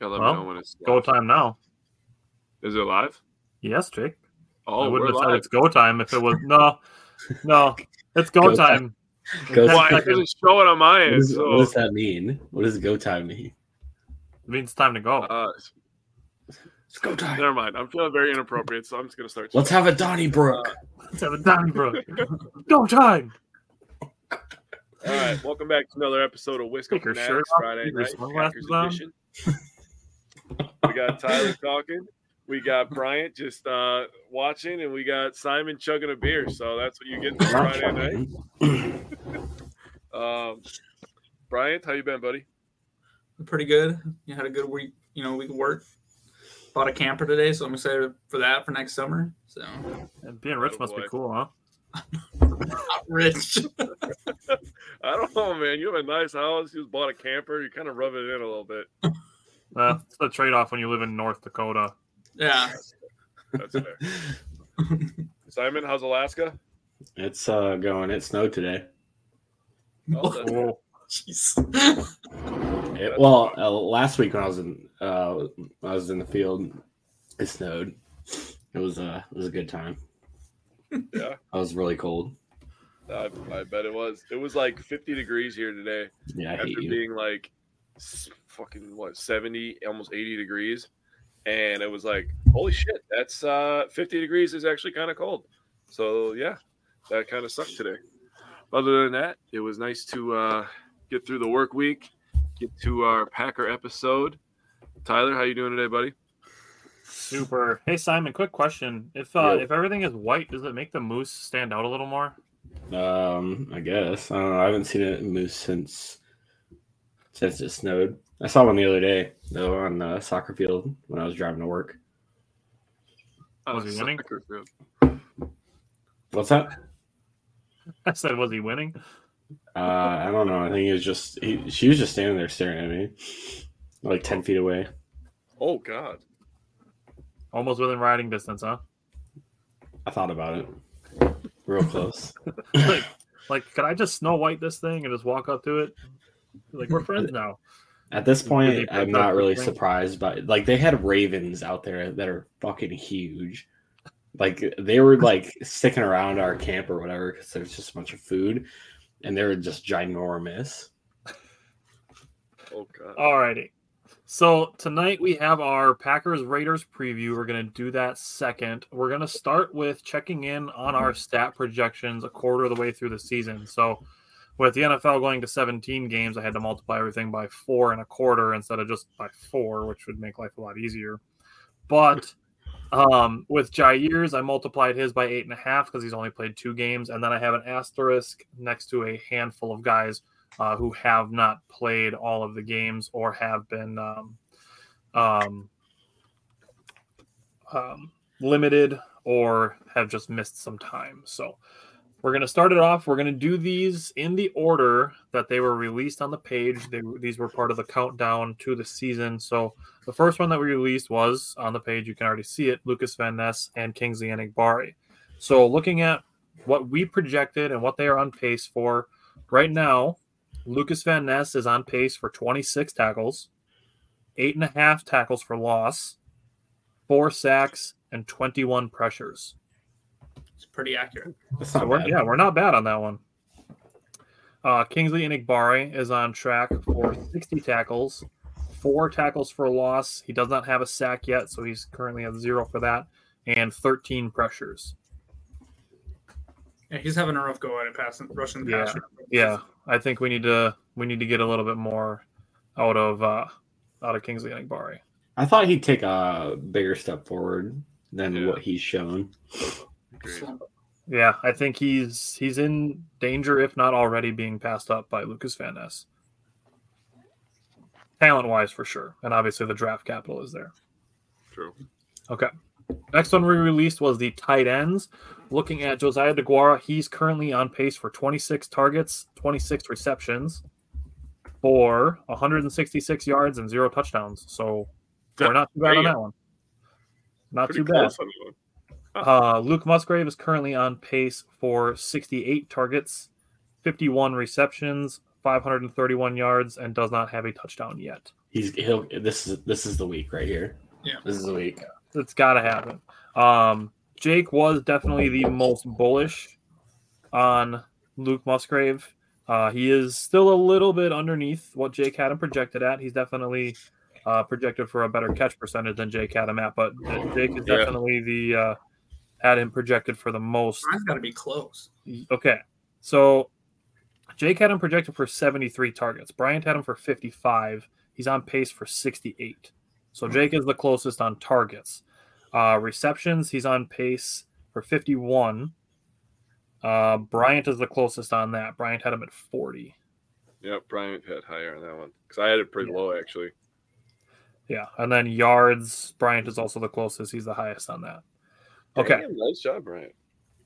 Yeah, let Well, me know when it's Go time now. Is it live? Yes, Jake. Oh, I we're wouldn't have said it's go time if it was no, no. It's go, Go time. Go Ten Well, it time. seconds. doesn't show it on my What, end. does, So, what does that mean? What does go time mean? It means time to go. uh, It's go time. never mind. I'm feeling very inappropriate, so I'm just gonna start. Let's have a Donnybrook. Let's have a Donnybrook. go time. All right, welcome back to another episode of Wisco Take your Fanatics Friday Night Packers. Edition. we got Tyler talking. We got Bryant just uh, watching, and we got Simon chugging a beer. So that's what you get this Not Friday night. Um, Bryant, how you been, buddy? pretty good. You had a good week, you know, week of work. Bought a camper today, so I'm excited for that for next summer. So And being rich Oh, must be cool, huh? not rich. I don't know, man. You have a nice house. You just bought a camper. You kind of rub it in a little bit. Well, it's the trade off when you live in North Dakota. yeah. That's fair. Simon, how's Alaska? It's uh going. It snowed today. Oh, Jeez. It, well, uh, last week when I was in uh I was in the field, it snowed. It was uh it was a good time. Yeah. I was really cold. I, I bet it was. It was like 50 degrees here today Yeah, I after hate you. being like s- fucking what 70, almost 80 degrees, and it was like, holy shit, that's uh 50 degrees is actually kind of cold. So yeah, that kind of sucked today. Other than that, it was nice to uh, get through the work week, get to our Packer episode. Tyler, how you doing today, buddy? super. Hey Simon, quick question. If uh, Yeah. if everything is white, does it make the moose stand out a little more? Um, I guess I don't know. I haven't seen it move since since it snowed. I saw one the other day though on the soccer field when I was driving to work. Was Uh, he winning? What's that? I said, was he winning? Uh, I don't know. I think he was just he, she was just standing there staring at me, like ten feet away. Oh God. Almost within riding distance, huh? I thought about it, real close. like, like, could I just snow white this thing and just walk up to it? Like we're friends now. At this point, I'm not really thing? surprised, but like they had ravens out there that are fucking huge. Like they were like sticking around our camp or whatever because there's just a bunch of food, and they were just ginormous. Oh God. Alrighty. So tonight we have our Packers Raiders preview. We're going to do that second. We're going to start with checking in on our stat projections a quarter of the way through the season. So with the NFL going to 17 games, I had to multiply everything by four and a quarter instead of just by four, which would make life a lot easier. But um, with Jaire's, I multiplied his by eight and a half because he's only played two games. And then I have an asterisk next to a handful of guys uh, who have not played all of the games or have been um, um, um, limited or have just missed some time. So we're going to start it off. We're going to do these in the order that they were released on the page. They, these were part of the countdown to the season. So the first one that we released was on the page. You can already see it Lukas Van Ness and Kingsley Enagbare. So looking at what we projected and what they are on pace for right now, Lukas Van Ness is on pace for 26 tackles, eight and a half tackles for loss, four sacks, and 21 pressures. It's pretty accurate. That's So not we're, yeah, we're not bad on that one. Uh, Kingsley Enagbare is on track for 60 tackles, four tackles for a loss. He does not have a sack yet, so he's currently at zero for that, and 13 pressures. Yeah, he's having a rough go at it, passing, rushing the Yeah, passer. Yeah, I think we need to we need to get a little bit more out of uh out of Kingsley Enagbare. I thought he'd take a bigger step forward than Yeah. what he's shown. Agreed. Yeah, I think he's he's in danger, if not already being passed up by Lukas Van Ness. Talent wise, for sure, and obviously the draft capital is there. True. Okay. Next one we released was the tight ends. Looking at Josiah Deguara, he's currently on pace for 26 targets, 26 receptions for 166 yards and zero touchdowns. So we're not too bad on that one. Not Pretty too bad. on that one. Uh, Luke Musgrave is currently on pace for 68 targets, 51 receptions, 531 yards, and does not have a touchdown yet. He's he'll this is this is the week right here. Yeah. This is the week. It's got to happen. Um, Jake was definitely the most bullish on Luke Musgrave. Uh, he is still a little bit underneath what Jake had him projected at. He's definitely uh, projected for a better catch percentage than Jake had him at, but Jake is Yeah. definitely the uh, had him projected for the most. Mine's got to be close. Okay, so Jake had him projected for 73 targets. Bryant had him for 55. He's on pace for 68. So Jake is the closest on targets. Uh, receptions, he's on pace for 51. Uh, Bryant is the closest on that. Bryant had him at 40. Yep, Brian had higher on that one because I had it pretty Yeah. low actually. Yeah, and then yards, Bryant is also the closest. He's the highest on that. Okay. Damn, nice job, Brian.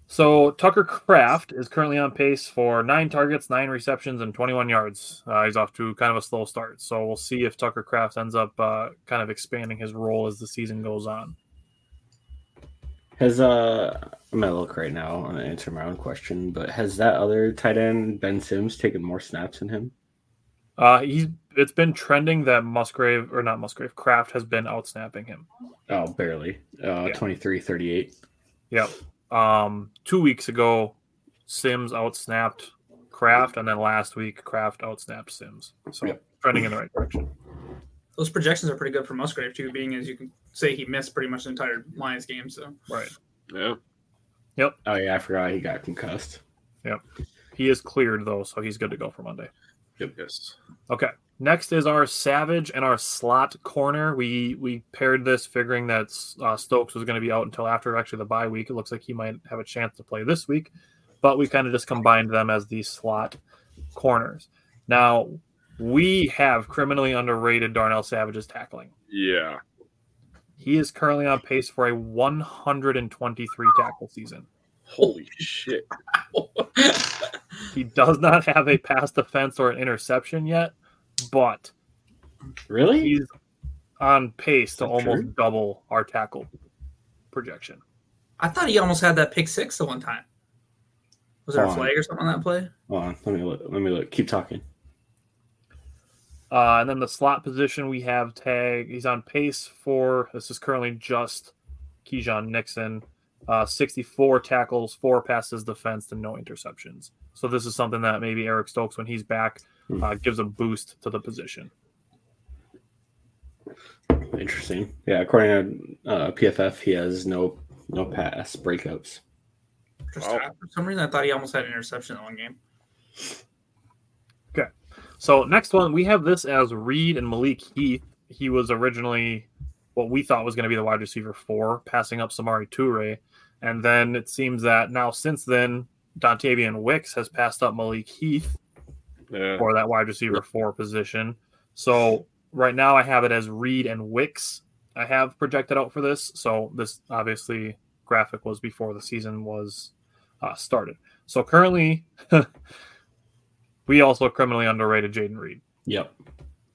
So Tucker Kraft is currently on pace for nine targets, nine receptions, and 21 yards. Uh, he's off to kind of a slow start. So we'll see if Tucker Kraft ends up uh, kind of expanding his role as the season goes on. Has uh I'm gonna look right now on to answer my own question, but has that other tight end Ben Sims taken more snaps than him? Uh, he's it's been trending that Musgrave or not Musgrave Kraft has been outsnapping him. Oh, barely. Uh Yeah. 23 38. Yep. Um, two weeks ago, Sims outsnapped Kraft, and then last week Kraft outsnapped Sims. So Yep. trending in the right direction. Those projections are pretty good for Musgrave too, being as you can say he missed pretty much the entire Lions game. So Right. Yeah. Yep. Oh yeah, I forgot he got concussed. Yep. He is cleared though, so he's good to go for Monday. Yes. Okay. Next is our Savage and our slot corner. We we paired this figuring that uh, Stokes was going to be out until after actually the bye week. It looks like he might have a chance to play this week, but we kind of just combined them as the slot corners. Now we have criminally underrated Darnell Savage's tackling. Yeah. He is currently on pace for a 123 tackle season. Holy shit. He does not have a pass defense or an interception yet, but Really? he's on pace to almost true? double our tackle projection. I thought he almost had that pick six the one time. Was there a Hold on. flag or something on that play? Hold on, let me look. Let me look. Keep talking. Uh, and then the slot position we have tag. He's on pace for this is currently just Keisean Nixon. Uh, 64 tackles, four passes defense, and no interceptions. So this is something that maybe Eric Stokes, when he's back. Uh, gives a boost to the position. Interesting. Yeah, according to uh, PFF, he has no no pass breakups. Just Wow. for some reason, I thought he almost had an interception in one game. Okay, so next one, we have this as Reed and Malik Heath. He was originally what we thought was going to be the wide receiver four, passing up Samori Toure. And then it seems that now since then, Dontayvion Wicks has passed up Malik Heath Yeah. for that wide receiver four position. So right now I have it as Reed and Wicks. I have projected out for this. So this obviously graphic was before the season was uh, started. So currently, we also criminally underrated Jayden Reed. Yep.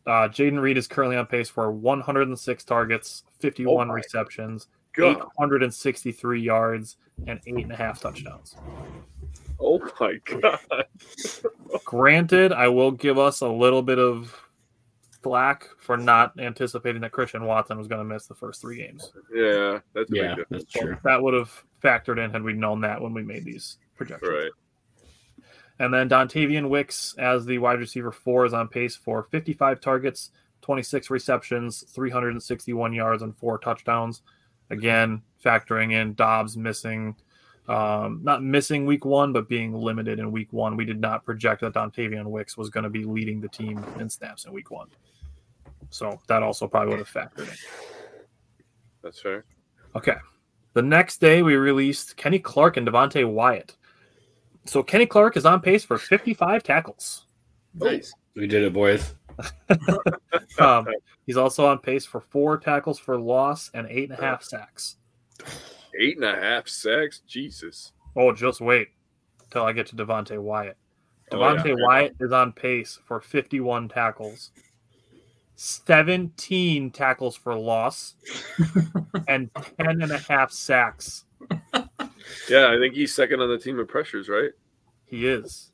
Uh, Jayden Reed is currently on pace for 106 targets, 51 Oh receptions, God. 863 yards, and eight and a half touchdowns. Oh my god. Granted, I will give us a little bit of slack for not anticipating that Christian Watson was going to miss the first three games. Yeah, that's Yeah, big difference. that's true. That would have factored in had we known that when we made these projections. Right. And then Dontayvion Wicks as the wide receiver four is on pace for 55 targets, 26 receptions, 361 yards, and four touchdowns. Again, factoring in Doubs missing, um, not missing week one, but being limited in week one. We did not project that Dontayvion Wicks was going to be leading the team in snaps in week one. So that also probably would have factored in. That's fair. Okay. The next day, we released Kenny Clark and Devonte Wyatt. So Kenny Clark is on pace for 55 tackles. Nice. We did it, boys. Um, he's also on pace for four tackles for loss and eight and a half sacks. Eight and a half sacks. Jesus. Oh, just wait till I get to Devonte Wyatt. Oh, yeah. Wyatt is on pace for 51 tackles, 17 tackles for loss, and 10 and a half sacks. Yeah, I think he's second on the team of pressures, right? He is.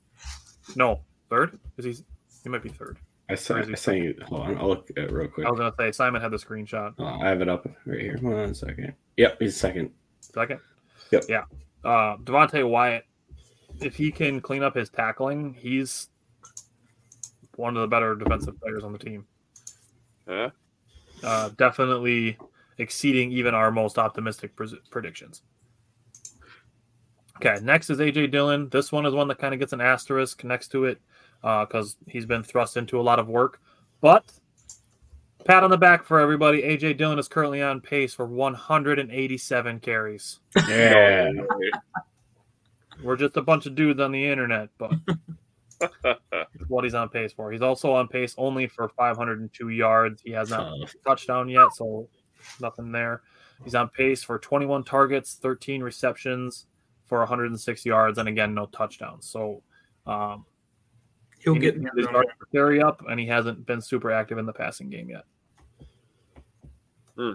No, third? Is he? He might be third. I sent, I sent you. Hold on, I'll look at it real quick. I was gonna say Simon had the screenshot. Oh, I have it up right here. Hold on a second. Yep, he's second. Second. Yep. Yeah. Uh, Devonte Wyatt, if he can clean up his tackling, he's one of the better defensive players on the team. Yeah. Uh, definitely exceeding even our most optimistic pres- predictions. Okay, next is AJ Dillon. This one is one that kind of gets an asterisk next to it uh, because he's been thrust into a lot of work. But pat on the back for everybody. AJ Dillon is currently on pace for 187 carries. Yeah. We're just a bunch of dudes on the internet, but what he's on pace for. He's also on pace only for 502 yards. He has not Tough. touchdown yet, so nothing there. He's on pace for 21 targets, 13 receptions for 106 yards, and again, no touchdowns. So um, He'll he get needs in his yards carry up, and he hasn't been super active in the passing game yet. Hmm.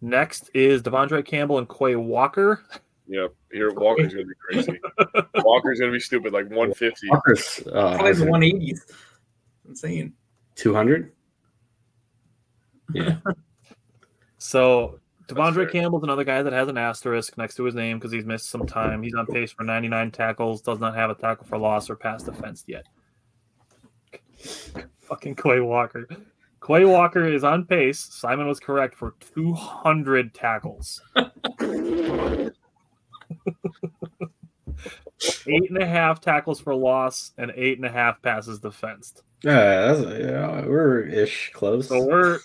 Next is De'Vondre Campbell and Quay Walker. Yep. Here, Walker's gonna be crazy. Walker's gonna be stupid, like 150. Walker's uh, Probably the 180s. Insane. 200. Yeah. So. De'Vondre Campbell's another guy that has an asterisk next to his name because he's missed some time. He's on pace for 99 tackles, does not have a tackle for loss or pass defense yet. Fucking Quay Walker. Quay Walker is on pace. Simon was correct for 200 tackles. eight and a half tackles for loss and eight and a half passes defensed. Yeah, that's, yeah, we're ish close. So we're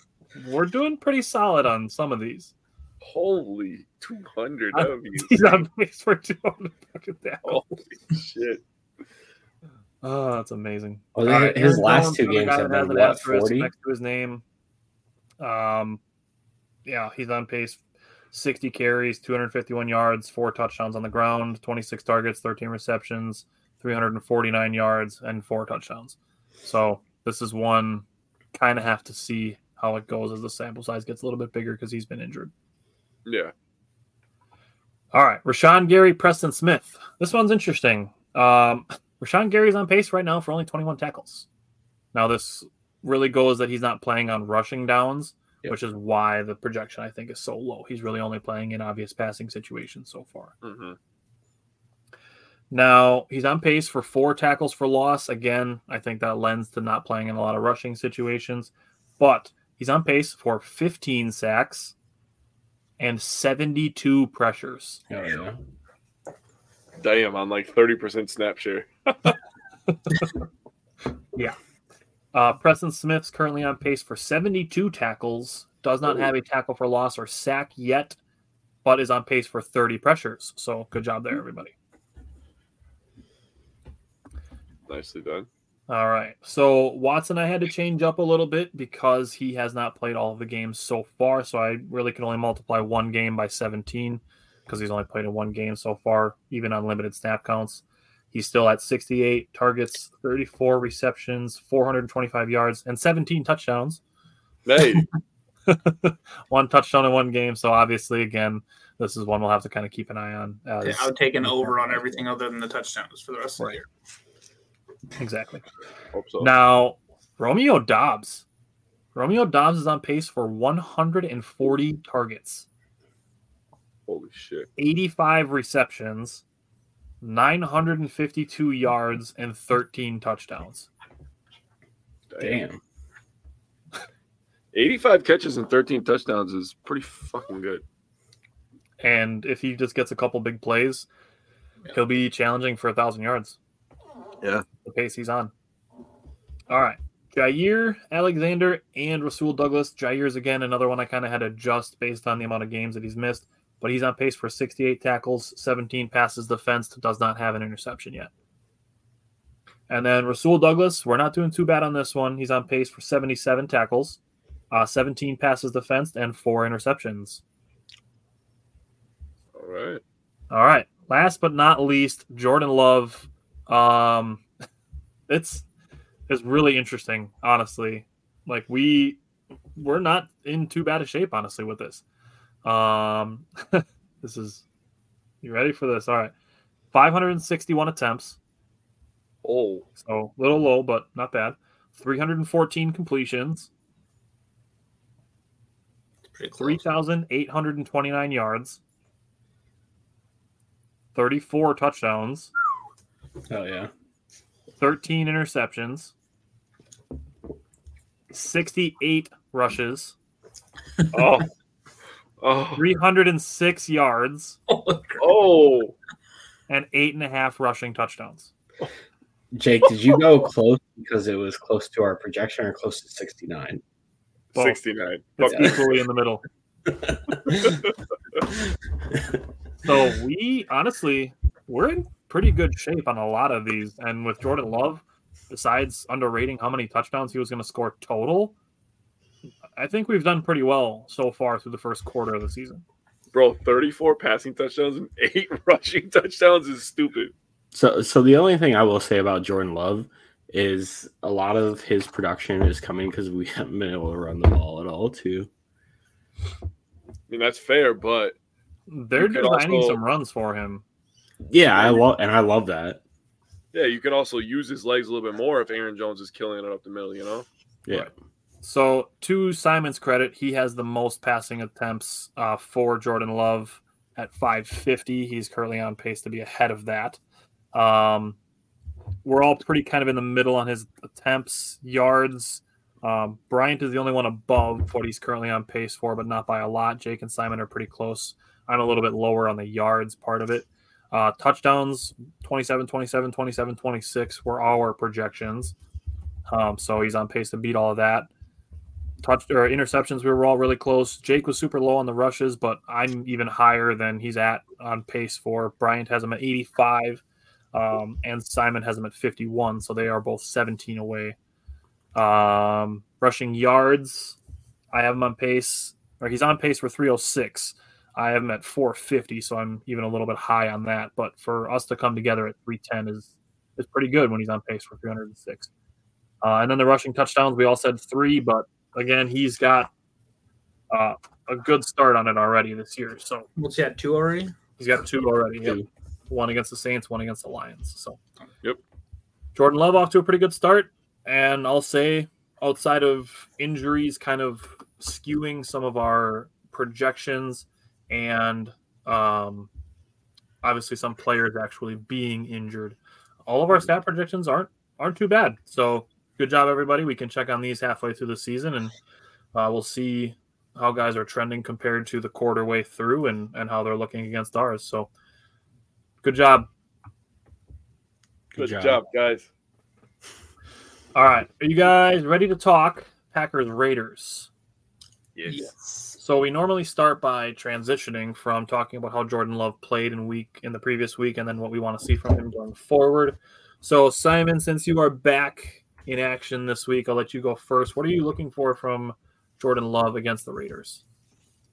we're doing pretty solid on some of these. Holy 200. That would be He's insane. on pace for 200 fucking tackles. Holy shit. Oh, that's amazing. Well, All they- right, his Aaron last Jones, two games have that has been an what, 40? next to his name. Um, yeah, he's on pace. 60 carries, 251 yards, four touchdowns on the ground, 26 targets, 13 receptions, 349 yards, and four touchdowns. So this is one kind of have to see how it goes as the sample size gets a little bit bigger because he's been injured. Yeah. All right, Rashan Gary, Preston Smith. This one's interesting. Um, Rashan Gary's on pace right now for only 21 tackles. Now, this really goes that he's not playing on rushing downs, Yep. which is why the projection I think is so low. He's really only playing in obvious passing situations so far. hmm Now, he's on pace for four tackles for loss. Again, I think that lends to not playing in a lot of rushing situations, but he's on pace for 15 sacks and 72 pressures. Yeah. Damn, on like 30% snap share. Yeah. Uh, Preston Smith's currently on pace for 72 tackles, does not have a tackle for loss or sack yet, but is on pace for 30 pressures. So good job there, everybody. Nicely done. All right. So Watson, I had to change up a little bit because he has not played all of the games so far. So I really can only multiply one game by 17 because he's only played in one game so far, even on limited snap counts. He's still at 68 targets, 34 receptions, 425 yards, and 17 touchdowns. Hey, one touchdown in one game. So obviously, again, this is one we'll have to kind of keep an eye on. As, Yeah, I would take an over on everything other than the touchdowns for the rest of the year. exactly. hope so. Now, Romeo Doubs. Romeo Doubs is on pace for 140 targets, Holy shit. 85 receptions, 952 yards, and 13 touchdowns. Damn. 85 catches and 13 touchdowns is pretty fucking good. And if he just gets a couple big plays, he'll be challenging for a thousand yards. Yeah. The pace he's on. All right. Jaire Alexander and Rasul Douglas. Jaire's again another one I kind of had to adjust based on the amount of games that he's missed, but he's on pace for 68 tackles, 17 passes defensed, does not have an interception yet. And then Rasul Douglas, we're not doing too bad on this one. He's on pace for 77 tackles, uh, 17 passes defensed, and four interceptions. All right. All right. Last but not least, Jordan Love. Um, it's it's really interesting, honestly. Like we we're not in too bad a shape, honestly, with this. Um, this is you ready for this? All right, 561 attempts. Oh, so a little low, but not bad. 314 completions. 3,829 yards. 34 touchdowns. Oh yeah. 13 interceptions. 68 rushes. oh, oh, 306 yards. Oh, oh. And eight and a half rushing touchdowns. Jake, did you go close because it was close to our projection or close to 69? Both. 69. It's Fuck. equally in the middle. So we honestly we're in pretty good shape on a lot of these. And with Jordan Love, besides underrating how many touchdowns he was going to score total, I think we've done pretty well so far through the first quarter of the season. Bro, 34 passing touchdowns and eight rushing touchdowns is stupid. So, so the only thing I will say about Jordan Love is a lot of his production is coming because we haven't been able to run the ball at all, too. I mean, that's fair, but They're You could designing also- some runs for him. Yeah, I love and I love that. yeah, you can also use his legs a little bit more if Aaron Jones is killing it up the middle, you know? Yeah, Right. So, to Simon's credit, he has the most passing attempts uh, for Jordan Love at 550. He's currently on pace to be ahead of that. Um, we're all pretty kind of in the middle on his attempts, yards. Um, Bryant is the only one above what he's currently on pace for, but not by a lot. Jake and Simon are pretty close. I'm a little bit lower on the yards part of it. Uh, touchdowns 27, 27, 27, 26 were our projections. Um, so he's on pace to beat all of that touch or interceptions we were all really close. Jake was super low on the rushes but i'm even higher than he's at on pace for. Bryant has him at 85 um, and simon has him at 51 so they are both 17 away. Um, rushing yards i have him on pace or he's on pace for 306 i have him at 450 so i'm even a little bit high on that but for us to come together at 310 is is pretty good when he's on pace for 306 uh, and then the rushing touchdowns we all said three but again, he's got uh, a good start on it already this year. So What's he had two already? he's got two already. Yep. Two. One against the Saints, one against the Lions. So Yep. Jordan Love off to a pretty good start. And I'll say outside of injuries kind of skewing some of our projections and um, obviously some players actually being injured. All of our stat projections aren't aren't too bad. So good job everybody. We can check on these halfway through the season and uh, we'll see how guys are trending compared to the quarter way through and, and how they're looking against ours. So good job. Good, job. job. guys. All right. Are you guys ready to talk Packers Raiders? Yes. So we normally start by transitioning from talking about how Jordan Love played in week in the previous week and then what we want to see from him going forward. So Simon, since you are back in action this week, I'll let you go first. What are you looking for from Jordan Love against the Raiders?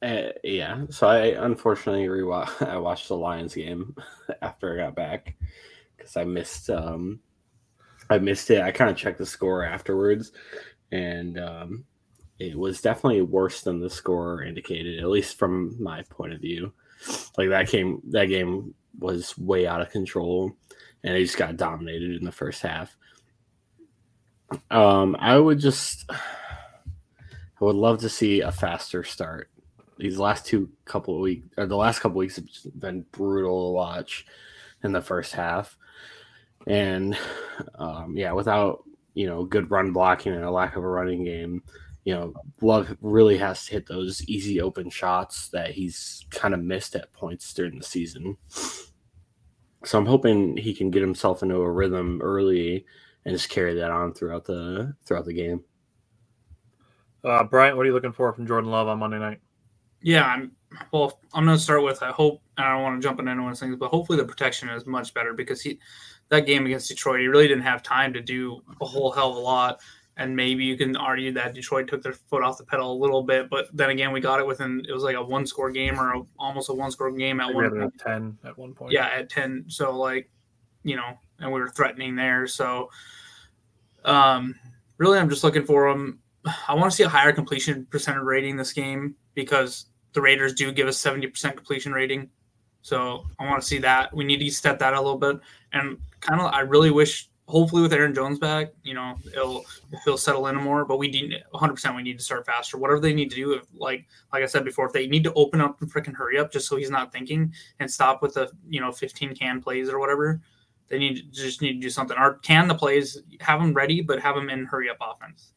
Uh, yeah. So I unfortunately rewatched. I watched the Lions game after I got back because I missed. Um, I missed it. I kind of checked the score afterwards, and um, it was definitely worse than the score indicated, at least from my point of view. Like that game, that game was way out of control, and they just got dominated in the first half. Um, I would just, I would love to see a faster start. These last two couple of weeks, or the last couple weeks, have been brutal to watch in the first half, and um, yeah, without you know good run blocking and a lack of a running game, you know, Love really has to hit those easy open shots that he's kind of missed at points during the season. So I'm hoping he can get himself into a rhythm early and just carry that on throughout the throughout the game. Uh, Bryant, what are you looking for from Jordan Love on Monday night? Yeah, I'm well. I'm going to start with I hope, and I don't want to jump into anyone's things, but hopefully the protection is much better because he that game against Detroit, he really didn't have time to do a whole hell of a lot. And maybe you can argue that Detroit took their foot off the pedal a little bit, but then again, we got it within it was like a one score game or a, almost a one score game at We one point. at ten at one point. Yeah, at ten. So like, you know, and we were threatening there. So, um, really, I'm just looking for them. I want to see a higher completion percentage rating this game because the Raiders do give us 70% completion rating. So I want to see that. We need to step that a little bit. And kind of, I really wish, hopefully, with Aaron Jones back, you know, it'll he'll settle in more. But we need 100%. We need to start faster. Whatever they need to do, if, like like I said before, if they need to open up and freaking hurry up, just so he's not thinking and stop with the you know 15 can plays or whatever. They need to just need to do something. Or can the plays have them ready, but have them in hurry up offense.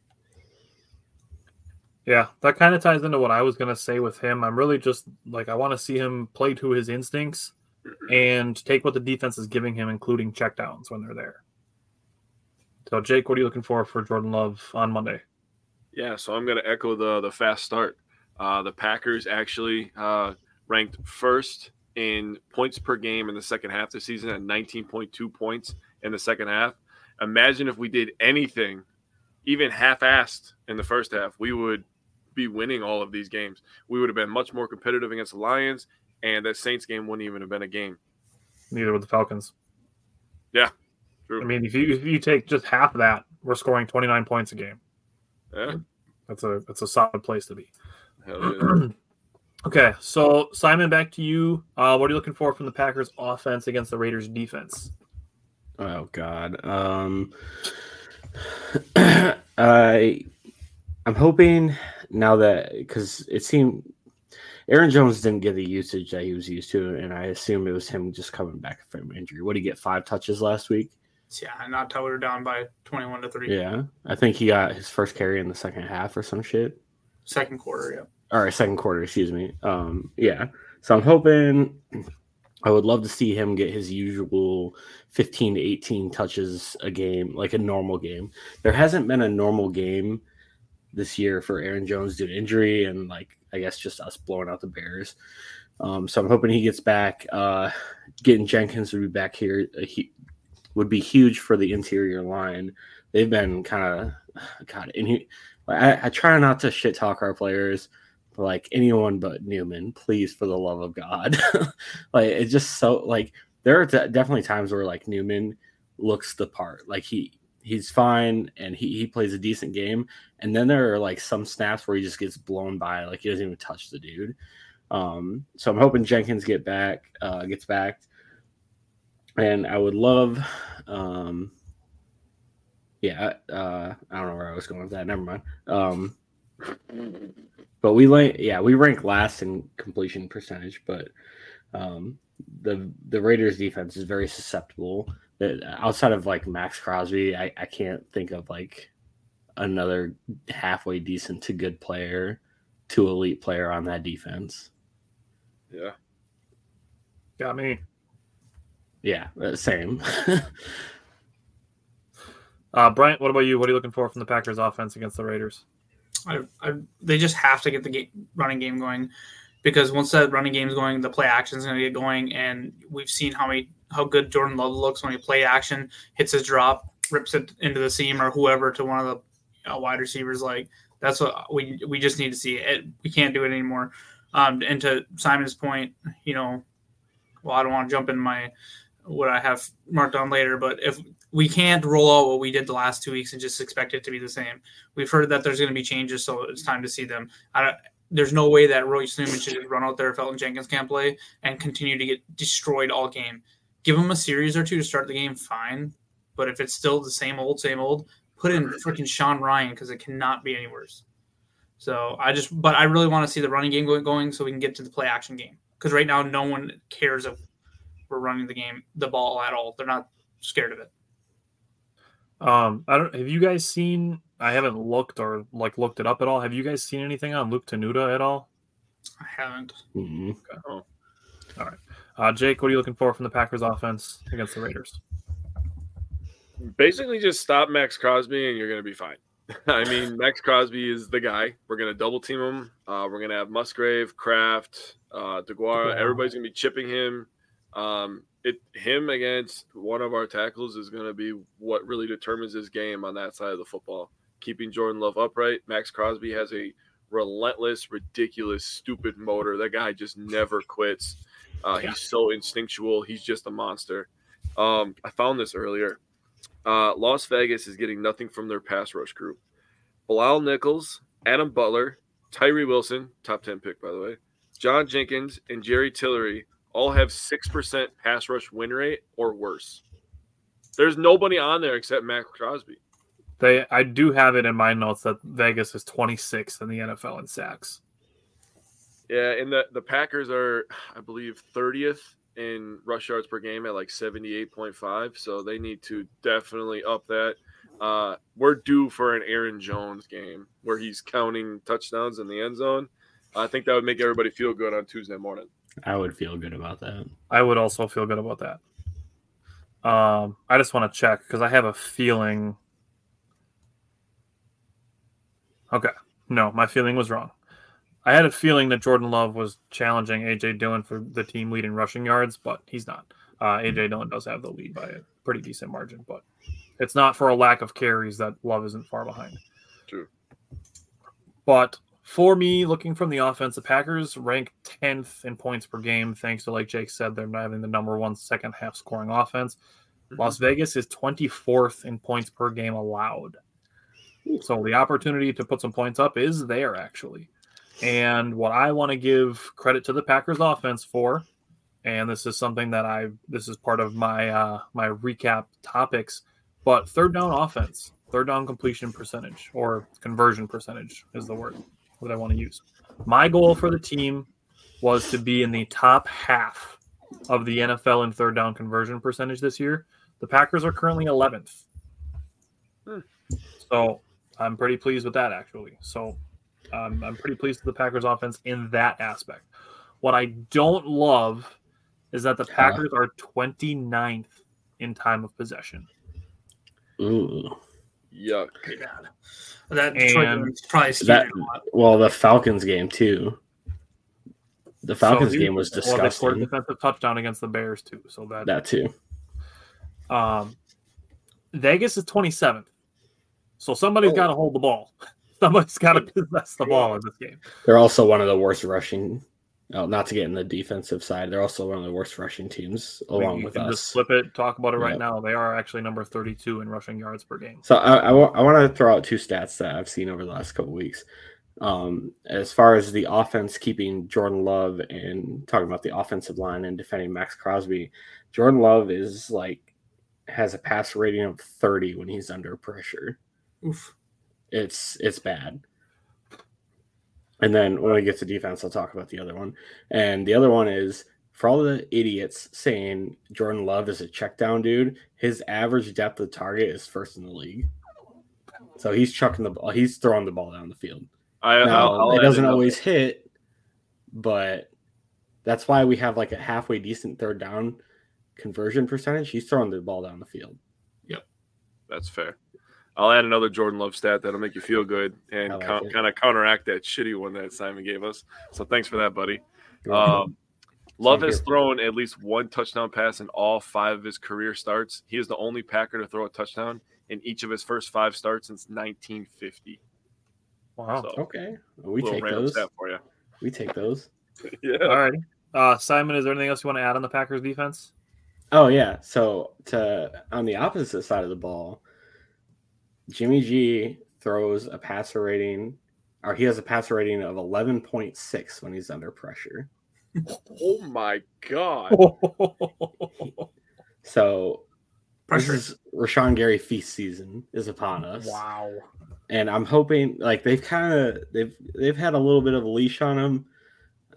Yeah, that kind of ties into what I was going to say with him. I'm really just like, I want to see him play to his instincts and take what the defense is giving him, including checkdowns when they're there. So, Jake, what are you looking for for Jordan Love on Monday? Yeah, so I'm going to echo the the fast start. Uh, the Packers actually uh, ranked first in points per game in the second half this season at 19.2 points in the second half. Imagine if we did anything, even half-assed in the first half, we would be winning all of these games. We would have been much more competitive against the Lions, and that Saints game wouldn't even have been a game. Neither with the Falcons. Yeah, true. I mean, if you if you take just half of that, we're scoring 29 points a game. Yeah, That's a that's a solid place to be. hell yeah. Okay, so Simon, back to you. Uh, what are you looking for from the Packers offense against the Raiders defense? Oh God. Um I I'm hoping now that because it seemed Aaron Jones didn't get the usage that he was used to, and I assume it was him just coming back from injury. What did he get? Five touches last week? Yeah, not till we were down by 21 to 3. Yeah. I think he got his first carry in the second half or some shit. Second quarter, yeah. Or second quarter, excuse me. Um, yeah. So I'm hoping I would love to see him get his usual 15 to 18 touches a game, like a normal game. There hasn't been a normal game this year for Aaron Jones due to injury and like I guess just us blowing out the Bears. Um, so I'm hoping he gets back. Uh, getting Jenkins would be back here uh, he, would be huge for the interior line. They've been kind of God, and he. I, I try not to shit talk our players, like anyone but Newman, please, for the love of God, like it's just so like there are de- definitely times where like Newman looks the part, like he he's fine and he, he plays a decent game. And then there are like some snaps where he just gets blown by, like he doesn't even touch the dude. Um, so I'm hoping Jenkins get back, uh, gets back. And I would love, um, yeah, uh, I don't know where I was going with that. Never mind. Um, but we like, yeah, we rank last in completion percentage, but um, the the Raiders defense is very susceptible. That outside of like Maxx Crosby, I, I can't think of like another halfway decent to good player to elite player on that defense. Yeah. Got me. Yeah, uh, same. Uh, Bryant, what about you? What are you looking for from the Packers offense against the Raiders? I, I, they just have to get the game, running game going because once that running game's going, the play action is going to get going, and we've seen how many how good Jordan Love looks when he play action, hits his drop, rips it into the seam or whoever to one of the uh, wide receivers. Like that's what we we just need to see. It we can't do it anymore. Um, and to Simon's point, you know, well, I don't want to jump in my what I have marked on later, but if we can't roll out what we did the last two weeks and just expect it to be the same, we've heard that there's going to be changes, so it's time to see them. I don't, there's no way that Royce Newman should just run out there if Elgton Jenkins can't play and continue to get destroyed all game. Give him a series or two to start the game, fine. But if it's still the same old, same old, put in freaking Sean Rhyan because it cannot be any worse. So I just, but I really want to see the running game going, going so we can get to the play action game. Because right now, no one cares if we're running the game, the ball at all. They're not scared of it. Um, I don't. Have you guys seen? I haven't looked or like looked it up at all. Have you guys seen anything on Luke Tenuta at all? I haven't. Mhm. All right. Uh, Jake, what are you looking for from the Packers offense against the Raiders? Basically, just stop Maxx Crosby and you're going to be fine. I mean, Maxx Crosby is the guy. We're going to double team him. Uh, we're going to have Musgrave, Kraft, uh, DeGuara. Yeah. Everybody's going to be chipping him. Um, it him against one of our tackles is going to be what really determines his game on that side of the football. Keeping Jordan Love upright. Maxx Crosby has a relentless, ridiculous, stupid motor. That guy just never quits. Uh, Yeah. He's so instinctual. He's just a monster. Um, I found this earlier. Uh, Las Vegas is getting nothing from their pass rush group. Bilal Nichols, Adam Butler, Tyree Wilson, top 10 pick, by the way, John Jenkins, and Jerry Tillery all have 6% pass rush win rate or worse. There's nobody on there except Maxx Crosby. They, I do have it in my notes that Vegas is 26th in the NFL in sacks. Yeah, and the, the Packers are, I believe, 30th in rush yards per game at like 78.5. So they need to definitely up that. Uh, we're due for an Aaron Jones game where he's counting touchdowns in the end zone. I think that would make everybody feel good on Tuesday morning. I would feel good about that. I would also feel good about that. Um, I just want to check because I have a feeling. Okay, no, my feeling was wrong. I had a feeling that Jordan Love was challenging AJ Dillon for the team lead in rushing yards, but he's not. Uh, AJ Dillon does have the lead by a pretty decent margin, but it's not for a lack of carries that Love isn't far behind. True. But for me, looking from the offense, the Packers rank 10th in points per game, thanks to, like Jake said, they're not having the number one second half scoring offense. Las Vegas is 24th in points per game allowed. So the opportunity to put some points up is there, actually. And what I want to give credit to the Packers offense for, and this is something that I this is part of my uh my recap topics, but third down offense, third down completion percentage or conversion percentage is the word that I want to use. My goal for the team was to be in the top half of the NFL in third down conversion percentage this year. The Packers are currently 11th. Hmm. So I'm pretty pleased with that, actually. So um, I'm pretty pleased with the Packers offense in that aspect. What I don't love is that the Packers are 29th in time of possession. Ooh. Yuck. Pretty bad. That Detroit And game's that- it a lot. Well, the Falcons game too. The Falcons So- game was Well, they scored a defensive touchdown against the Bears too. So that, that too. um, Vegas is 27th. So somebody's Oh. got to hold the ball. Somebody's got to possess the ball in this game. They're also one of the worst rushing. Oh, not to get in the defensive side, they're also one of the worst rushing teams along we with can us. just flip it, talk about it right Yep. now. They are actually number 32 in rushing yards per game. So I, I, want to throw out two stats that I've seen over the last couple weeks. Um, as far as the offense keeping Jordan Love and talking about the offensive line and defending Maxx Crosby, Jordan Love is like has a pass rating of 30 when he's under pressure. Oof. It's it's bad. And then when we get to defense, I'll talk about the other one. And the other one is for all the idiots saying Jordan Love is a check down dude, his average depth of target is first in the league. So he's chucking the ball, he's throwing the ball down the field. I, Now, I'll- I'll it doesn't another- always hit, but that's why we have like a halfway decent third down conversion percentage. He's throwing the ball down the field. Yep, that's fair. I'll add another Jordan Love stat that'll make you feel good and like co- kind of counteract that shitty one that Simon gave us. So thanks for that, buddy. Um, Love Same has here. thrown at least one touchdown pass in all five of his career starts. He is the only Packer to throw a touchdown in each of his first five starts since 1950. Wow. So, okay, we take those. for you. We take those. Yeah. All right. Uh, Simon, is there anything else you want to add on the Packers defense? Oh yeah. So to on the opposite side of the ball, Jimmy G throws a passer rating, or he has a passer rating of eleven point six when he's under pressure. Oh my god. So Pressure. this is Rashan Gary feast season is upon us. wow. and I'm hoping like they've kind of they've they've had a little bit of a leash on him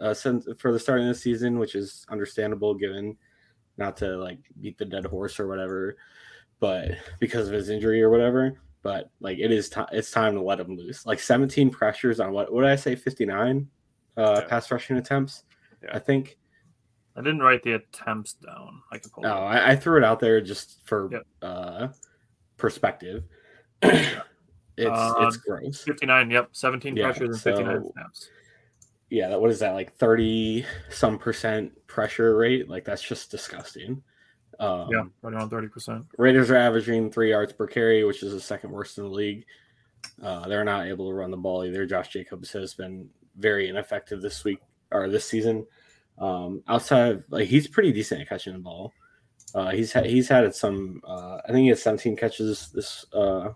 uh, since for the start of the season, which is understandable given not to like beat the dead horse or whatever. but because of his injury or whatever. But like it is time, it's time to let him loose. Like 17 pressures on what? What did I say? 59 uh, Yeah. pass rushing attempts. Yeah. I think. I didn't write the attempts down. I can pull Oh, it. I, I threw it out there just for Yep. uh, perspective. it's Uh, it's gross. 59. Yep, 17 Yeah, pressures and 59 so- snaps. Yeah, that what is that like 30 some percent pressure rate? Like that's just disgusting. Um, Yeah, right around 30%. Raiders are averaging three yards per carry, which is the second worst in the league. Uh, they're not able to run the ball either. Josh Jacobs has been very ineffective this week or this season. Um, outside of like he's pretty decent at catching the ball. Uh, he's had he's had some. Uh, I think he had 17 catches this uh,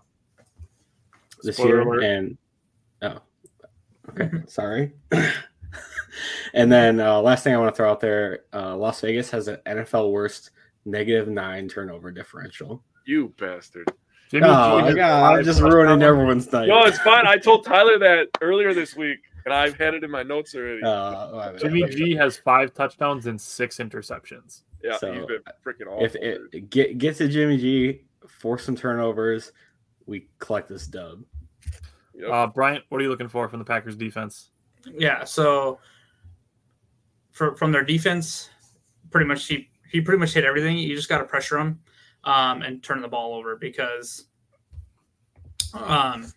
this Spoiler year, alert. and oh, okay, sorry. and then uh, last thing I want to throw out there, uh, Las Vegas has an NFL worst negative nine turnover differential. You bastard. Jimmy Oh G my god, I'm just ruining touchdowns. everyone's night. No, it's fine. I told Tyler that earlier this week, and I've had it in my notes already. Uh, well, Jimmy G has five touchdowns and six interceptions. yeah, so, he's been freaking awful. if it get get to Jimmy G, force some turnovers, we collect this dub. Yep. Uh, Bryant, what are you looking for from the Packers defense? Yeah, so for, from their defense, pretty much he he pretty much hit everything. You just got to pressure him um, and turn the ball over because um,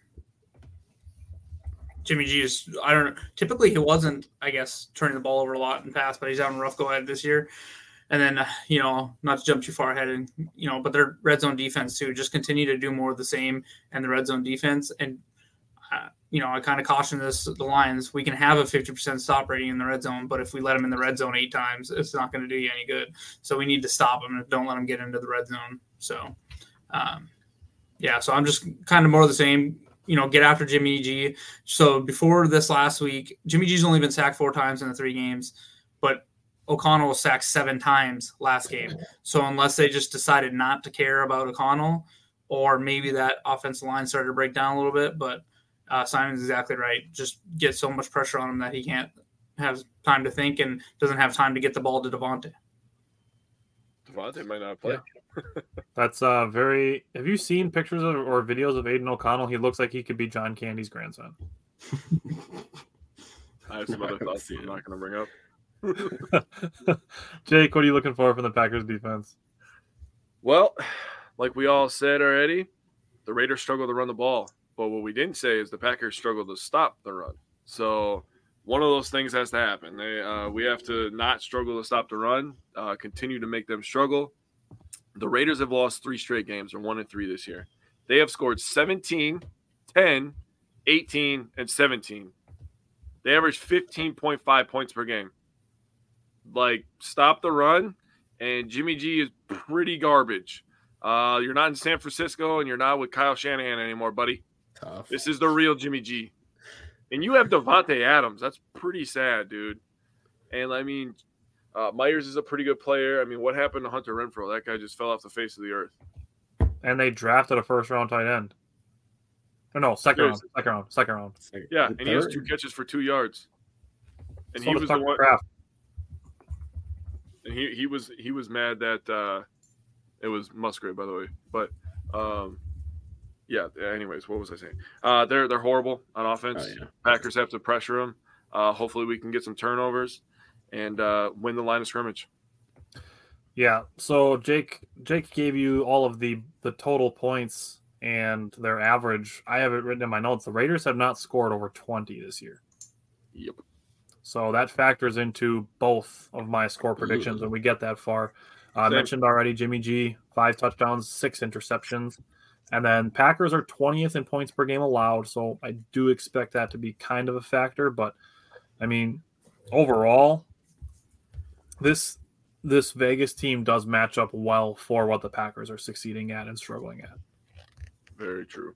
Jimmy G is I don't know. Typically, he wasn't I guess turning the ball over a lot in past, but he's having a rough go at it this year. And then uh, you know, not to jump too far ahead, and you know, but their red zone defense too. Just continue to do more of the same and the red zone defense and you know, I kind of caution this the Lions. We can have a 50% stop rating in the red zone, but if we let them in the red zone eight times, it's not going to do you any good. So we need to stop them and don't let them get into the red zone. So, um, yeah, so I'm just kind of more of the same. You know, get after Jimmy G. So before this last week, Jimmy G's only been sacked four times in the three games, but O'Connell was sacked seven times last game. So unless they just decided not to care about O'Connell, or maybe that offensive line started to break down a little bit, but uh, Simon's exactly right. Just get so much pressure on him that he can't have time to think and doesn't have time to get the ball to Davante. Davante might not play. That's uh very. Have you seen pictures of, or videos of Aidan O'Connell? He looks like he could be John Candy's grandson. I have some other thoughts seen I'm not going to bring up. Jake, what are you looking for from the Packers defense? Well, like we all said already, the Raiders struggle to run the ball. But what we didn't say is the Packers struggle to stop the run. So one of those things has to happen. They, uh, we have to not struggle to stop the run, uh, continue to make them struggle. The Raiders have lost three straight games, or one and three this year. They have scored 17, 10, 18, and 17. They average 15.5 points per game. Like, stop the run, and Jimmy G is pretty garbage. Uh, you're not in San Francisco, and you're not with Kyle Shanahan anymore, buddy. Tough. This is the real Jimmy G. And you have Davante Adams. That's pretty sad, dude. And I mean, uh, Meyers is a pretty good player. I mean, what happened to Hunter Renfrow? That guy just fell off the face of the earth. And they drafted a first round tight end. Or no, second round, second round, second round. Yeah, and he has two catches for two yards. And So he was the one. Kraft. And he, he was he was mad that uh, it was Musgrave, by the way. But um, yeah. Anyways, what was I saying? Uh, they're they're horrible on offense. Oh, yeah. Packers have to pressure them. Uh, hopefully, we can get some turnovers and uh, win the line of scrimmage. Yeah. So Jake Jake gave you all of the the total points and their average. I have it written in my notes. The Raiders have not scored over 20 this year. Yep. So that factors into both of my score predictions when we get that far. Uh, I Same. mentioned already Jimmy G, five touchdowns, six interceptions. And then Packers are 20th in points per game allowed. So I do expect that to be kind of a factor. But I mean, overall, this this Vegas team does match up well for what the Packers are succeeding at and struggling at. Very true.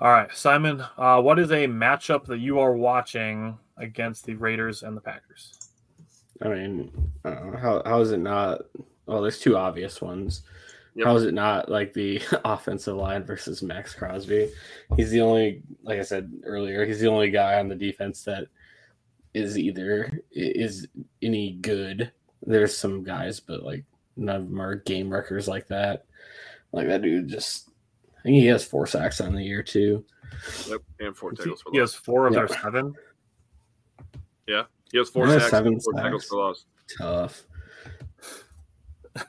All right, Simon, uh, what is a matchup that you are watching against the Raiders and the Packers? I mean, uh, how how is it not? Well, there's two obvious ones. Yep. How is it not like the offensive line versus Maxx Crosby? He's the only, like I said earlier, he's the only guy on the defense that is either is any good. There's some guys, but like none of them are game records like that. Like that dude just, I think he has four sacks on the year too. Yep, and four tackles for he loss. He has four of Yeah. their seven. He has four He has sacks seven and four tackles for loss. Tough.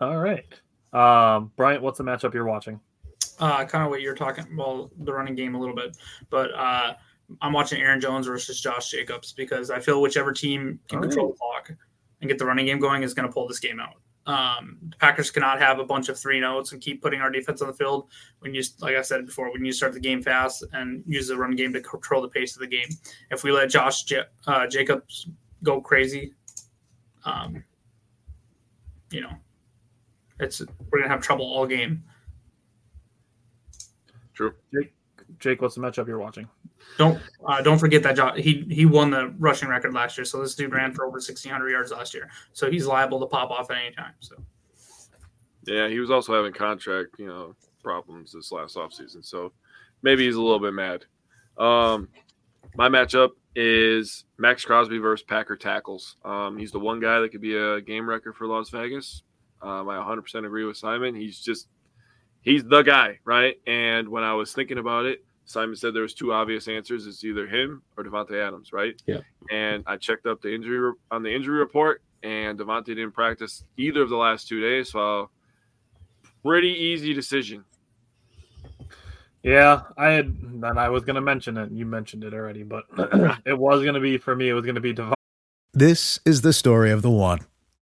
All right. Um, Bryant, what's the matchup you're watching? uh, kind of what you're talking. Well, the running game a little bit, but uh, I'm watching Aaron Jones versus Josh Jacobs because I feel whichever team can Oh. control the clock and get the running game going is going to pull this game out. Um, the Packers cannot have a bunch of three notes and keep putting our defense on the field. When you, like I said before, when you start the game fast and use the run game to control the pace of the game. If we let Josh J- uh, Jacobs go crazy, um, you know, it's we're gonna have trouble all game. True. Jake, Jake, what's the matchup you're watching? Don't uh, don't forget that Josh, he he won the rushing record last year. So this dude ran for over 1600 yards last year. So he's liable to pop off at any time. So Yeah, he was also having contract, you know, problems this last offseason. So maybe he's a little bit mad. Um, my matchup is Maxx Crosby versus Packer tackles. Um, he's the one guy that could be a game record for Las Vegas. Um, I 100% agree with Simon. He's just he's the guy, right? And when I was thinking about it, Simon said there was two obvious answers: it's either him or Davante Adams, right? Yeah. And I checked up the injury on the injury report, and Davante didn't practice either of the last two days. So pretty easy decision. Yeah, I had, and I was going to mention it. You mentioned it already, but it was going to be for me. It was going to be Devon. This is the story of the one.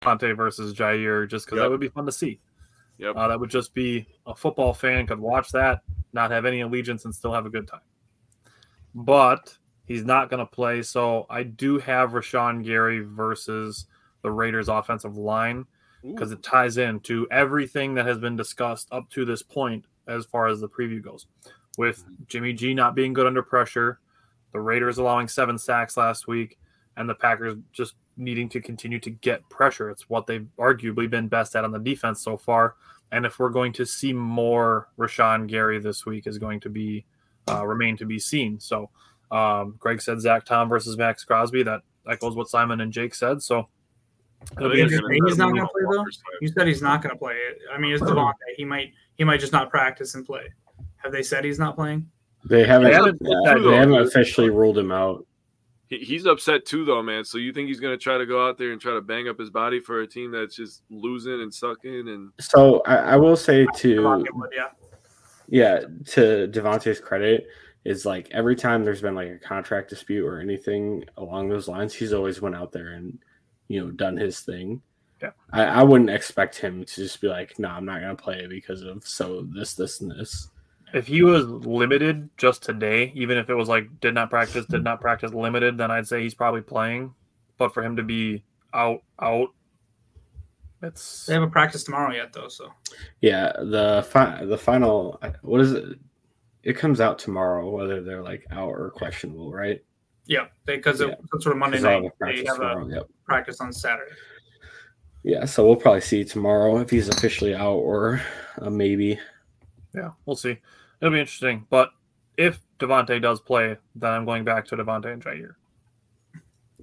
Davante versus Jaire, just because Yep. that would be fun to see. Yep. Uh, that would just be a football fan could watch that, not have any allegiance, and still have a good time. But he's not going to play, so I do have Rashan Gary versus the Raiders' offensive line because it ties into everything that has been discussed up to this point as far as the preview goes. With Jimmy G not being good under pressure, the Raiders allowing seven sacks last week, and the Packers just needing to continue to get pressure. It's what they've arguably been best at on the defense so far. And if we're going to see more Rashan Gary this week, is going to be uh, remain to be seen. So, um, Greg said Zach Tom versus Maxx Crosby. That echoes what Simon and Jake said. So, I it'll think be it's He's not gonna play, though? You said he's not going to play. I mean, it's Davante. He might he might just not practice and play. Have they said he's not playing? They haven't. They haven't yeah, they haven't officially ruled him out. He, he's upset too, though, man. So you think he's gonna try to go out there and try to bang up his body for a team that's just losing and sucking and So I, I will say to yeah. yeah to Davante's credit is like every time there's been like a contract dispute or anything along those lines, he's always went out there and you know done his thing. Yeah. I, I wouldn't expect him to just be like, no, I'm not gonna play because of so this, this, and this. If he was limited just today, even if it was like did not practice, did not practice limited, then I'd say he's probably playing. But for him to be out, out, it's They haven't practiced tomorrow yet, though. So Yeah, the fi- the final what is it? It comes out tomorrow whether they're like out or questionable, right? yeah, because Yeah. it's sort of Monday night. have They practice have a Yep. practice on Saturday. Yeah, so we'll probably see tomorrow if he's officially out or a maybe. yeah, we'll see. It'll be interesting. But if Davante does play, then I'm going back to Davante and Jaire.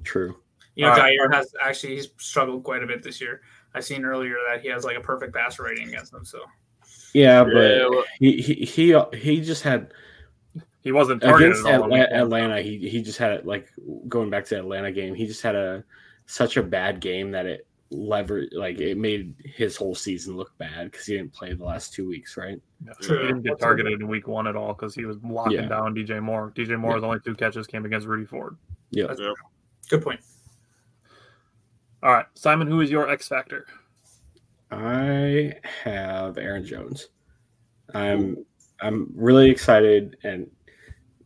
True. You know, All right. Jaire has actually he's struggled quite a bit this year. I seen earlier that he has like a perfect passer rating against them. So Yeah, but Yeah, he, he he he just had He wasn't against at all. Atla- Atlanta. He he just had it like going back to the Atlanta game. He just had a such a bad game that it lever like it made his whole season look bad because he didn't play the last two weeks, right? Yeah. True. He didn't get targeted in week one at all because he was locking Yeah. down DJ Moore. DJ Moore's only two catches came against Rudy Ford. Yeah. That's- Yep. Good point. All right, Simon, who is your X factor? I have Aaron Jones. I'm I'm really excited and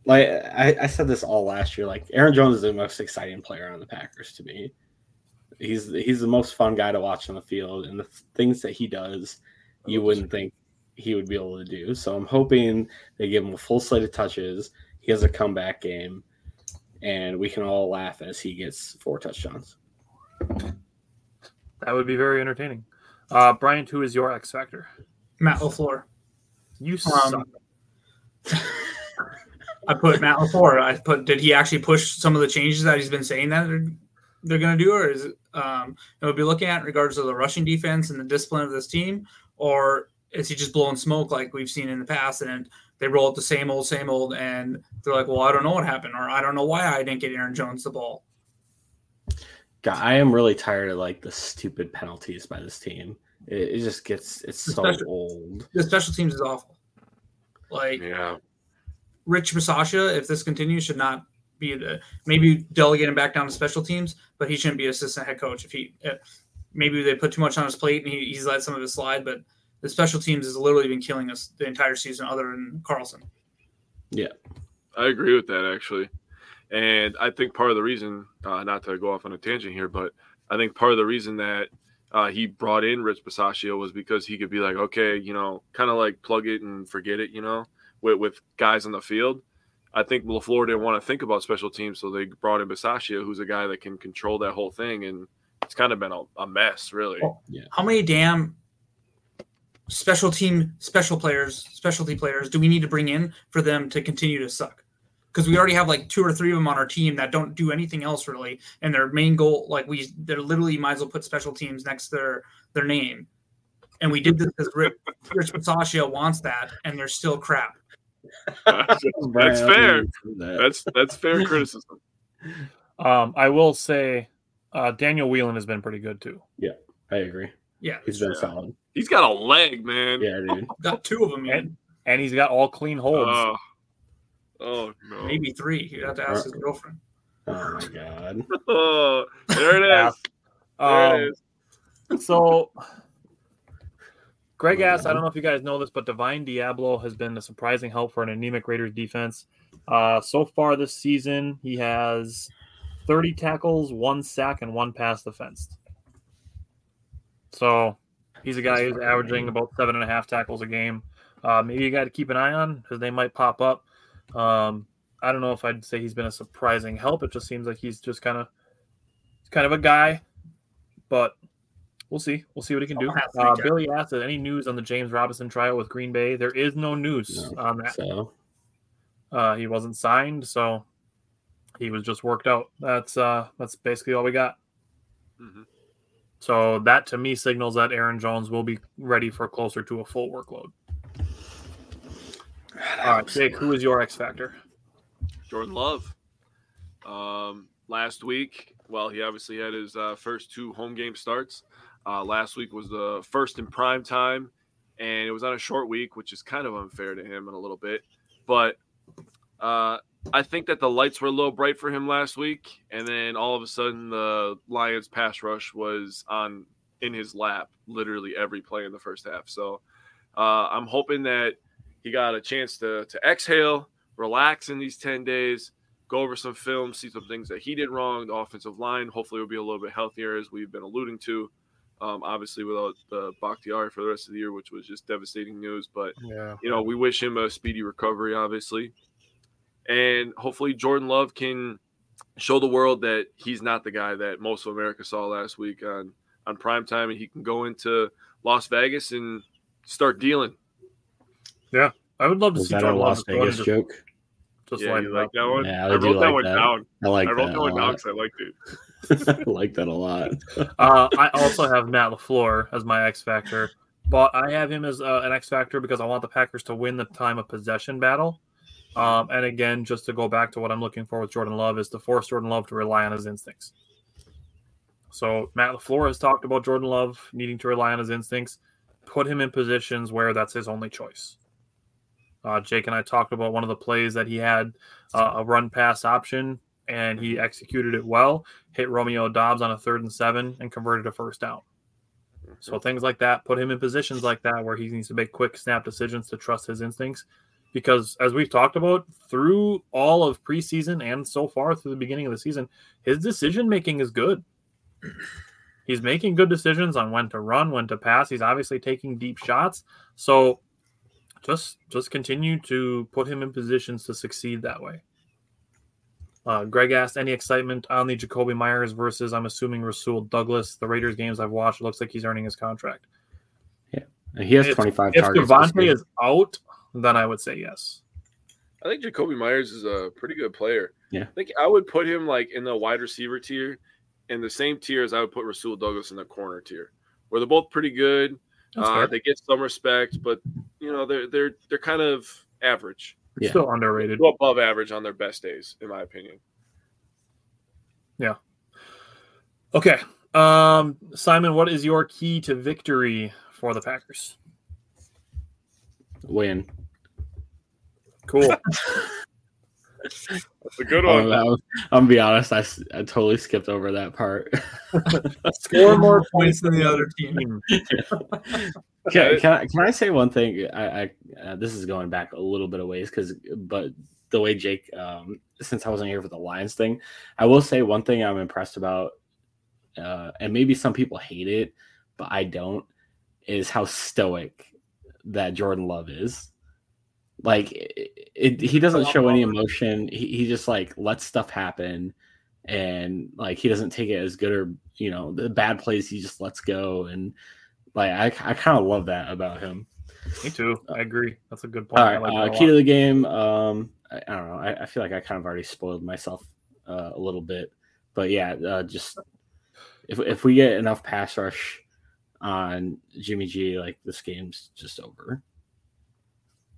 like I, I said this all last year. Like Aaron Jones is the most exciting player on the Packers to me. He's he's the most fun guy to watch on the field, and the things that he does, you wouldn't think he would be able to do. So I'm hoping they give him a full slate of touches. He has a comeback game, and we can all laugh as he gets four touchdowns. That would be very entertaining. Uh, Bryant, who is your X factor? Matt LaFleur. You suck. Um, I put Matt LaFleur. I put did he actually push some of the changes that he's been saying that they're, they're going to do, or is it um, it would be looking at in regards to the rushing defense and the discipline of this team, or is he just blowing smoke like we've seen in the past and they roll out the same old, same old, and they're like, well, I don't know what happened, or I don't know why I didn't get Aaron Jones the ball. God, I am really tired of like the stupid penalties by this team. It, it just gets it's so Especially- old. The special teams is awful. Like Yeah. Rich Bisaccia, if this continues, should not be the maybe delegate him back down to special teams, but he shouldn't be assistant head coach. If he if maybe they put too much on his plate and he, he's let some of it slide, but the special teams has literally been killing us the entire season, other than Carlson. Yeah, I agree with that actually, and I think part of the reason, uh, not to go off on a tangent here, but I think part of the reason that uh, he brought in Rich Bisaccia was because he could be like, okay, you know, kind of like plug it and forget it, you know, with, with guys on the field. I think LaFleur didn't want to think about special teams, so they brought in Bisaccia, who's a guy that can control that whole thing, and it's kind of been a, a mess, really. Oh. How many damn special team special players, specialty players do we need to bring in for them to continue to suck? Because we already have like two or three of them on our team that don't do anything else really, and their main goal, like we, they're literally might as well put special teams next to their their name. And we did this because Rich, Rich Bisaccia wants that, and they're still crap. That's fair. That's that's fair criticism. Um, I will say uh, Daniel Whelan has been pretty good too. Yeah, I agree. Yeah, He's been Yeah. solid. He's got a leg, man. Yeah, dude. got two of them, man. And he's got all clean holds. Oh, oh no. maybe three. You have to ask his girlfriend. Oh my god. Oh, there it is. There Um, it is. So, Greg asked, I don't know if you guys know this, but Divine Deablo has been a surprising help for an anemic Raiders defense. Uh, so far this season, he has 30 tackles, one sack, and one pass defensed. So, he's a guy who's averaging about seven and a half tackles a game. Uh, maybe you got to keep an eye on because they might pop up. Um, I don't know if I'd say he's been a surprising help. It just seems like he's just kind of, kind of a guy, but we'll see. We'll see what he can do. I'll have to Uh. Billy asked, "Any news on the James Robinson trial with Green Bay?" There is no news No. on that. So Uh, he wasn't signed, so he was just worked out. That's uh, that's basically all we got. Mhm. So that to me signals that Aaron Jones will be ready for closer to a full workload. All right, Jake, who is your X factor? Jordan Love. Um, last week, well, he obviously had his uh, first two home game starts. Uh, last week was the first in prime time, and it was on a short week, which is kind of unfair to him in a little bit. But uh, I think that the lights were a little bright for him last week, and then all of a sudden the Lions pass rush was on in his lap, literally every play in the first half. So uh, I'm hoping that he got a chance to to exhale, relax in these 10 days, go over some film, see some things that he did wrong. The offensive line hopefully will be a little bit healthier, as we've been alluding to. Um, obviously, without the Bakhtiari for the rest of the year, which was just devastating news. But Yeah. you know, we wish him a speedy recovery, obviously. And hopefully Jordan Love can show the world that he's not the guy that most of America saw last week on on prime time and he can go into Las Vegas and start dealing. Yeah, I would love to was see that Jordan Love Las just Vegas and joke? just, just yeah, light you like that one? Yeah, I I, do wrote that like one that. down. I like I wrote that that one down lot. because I liked it. I like that a lot. Uh, I also have Matt Lafleur as my X factor, but I have him as uh, an X factor because I want the Packers to win the time of possession battle. Um, and again, just to go back to what I'm looking for with Jordan Love is to force Jordan Love to rely on his instincts. So Matt LaFleur has talked about Jordan Love needing to rely on his instincts, put him in positions where that's his only choice. Uh, Jake and I talked about one of the plays that he had uh, a run pass option and he executed it well, hit Romeo Doubs on a third and seven and converted a first down. Mm-hmm. So things like that put him in positions like that where he needs to make quick snap decisions to trust his instincts. Because as we've talked about through all of preseason and so far through the beginning of the season, his decision making is good. He's making good decisions on when to run, when to pass. He's obviously taking deep shots. So just just continue to put him in positions to succeed that way. Uh, Greg asked, any excitement on the Jakobi Meyers versus, I'm assuming, Rasul Douglas? The Raiders games I've watched, it looks like he's earning his contract. Yeah. And he has If- 25 If targets. this Davante is out, then I would say yes. I think Jakobi Meyers is a pretty good player. Yeah. I think I would put him like in the wide receiver tier, in the same tier as I would put Rasul Douglas in the corner tier, where they're both pretty good. Uh, they get some respect, but you know they're they're they're kind of average, Yeah. Still underrated. Go above average on their best days, in my opinion. Yeah. Okay. Um, Simon, what is your key to victory for the Packers? win. Cool. That's a good one. that was- I'm gonna be honest. I, I totally skipped over that part. Score more points than the other team. Can, can I can I say one thing? I, I uh, this is going back a little bit of ways because, but the way Jake, um, since I wasn't here for the Lions thing, I will say one thing I'm impressed about, uh, and maybe some people hate it, but I don't, is how stoic that Jordan Love is. Like it, it, he doesn't show any emotion. He, he just like lets stuff happen, and like he doesn't take it as good or you know the bad plays he just lets go and like I, I kind of love that about him. Me too. I agree. That's a good point. All I like uh, key to the game. Um, I, I don't know. I, I feel like I kind of already spoiled myself uh, a little bit, but yeah, uh, just if if we get enough pass rush on Jimmy G, like this game's just over.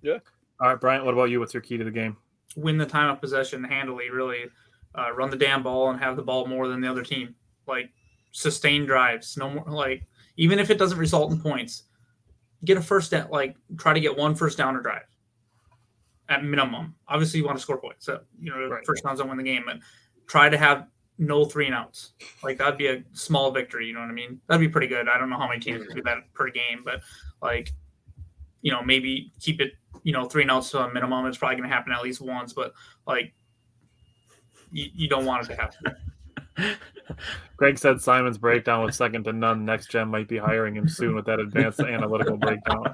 Yeah. All right, Bryant, what about you? What's your key to the game? Win the time of possession handily, really. Uh, run the damn ball and have the ball more than the other team. Like sustain drives. No more like even if it doesn't result in points, get a first down. Like try to get one first down or drive at minimum. Obviously, you want to score points. So you know Right. first downs don't win the game, but try to have no three and outs. Like that'd be a small victory. You know what I mean? That'd be pretty good. I don't know how many teams mm-hmm. do that per game, but like you know maybe keep it you know three and outs to a minimum. It's probably going to happen at least once, but like you, you don't want it to happen. Greg said Simon's breakdown was second to none. Next gen might be hiring him soon with that advanced analytical breakdown.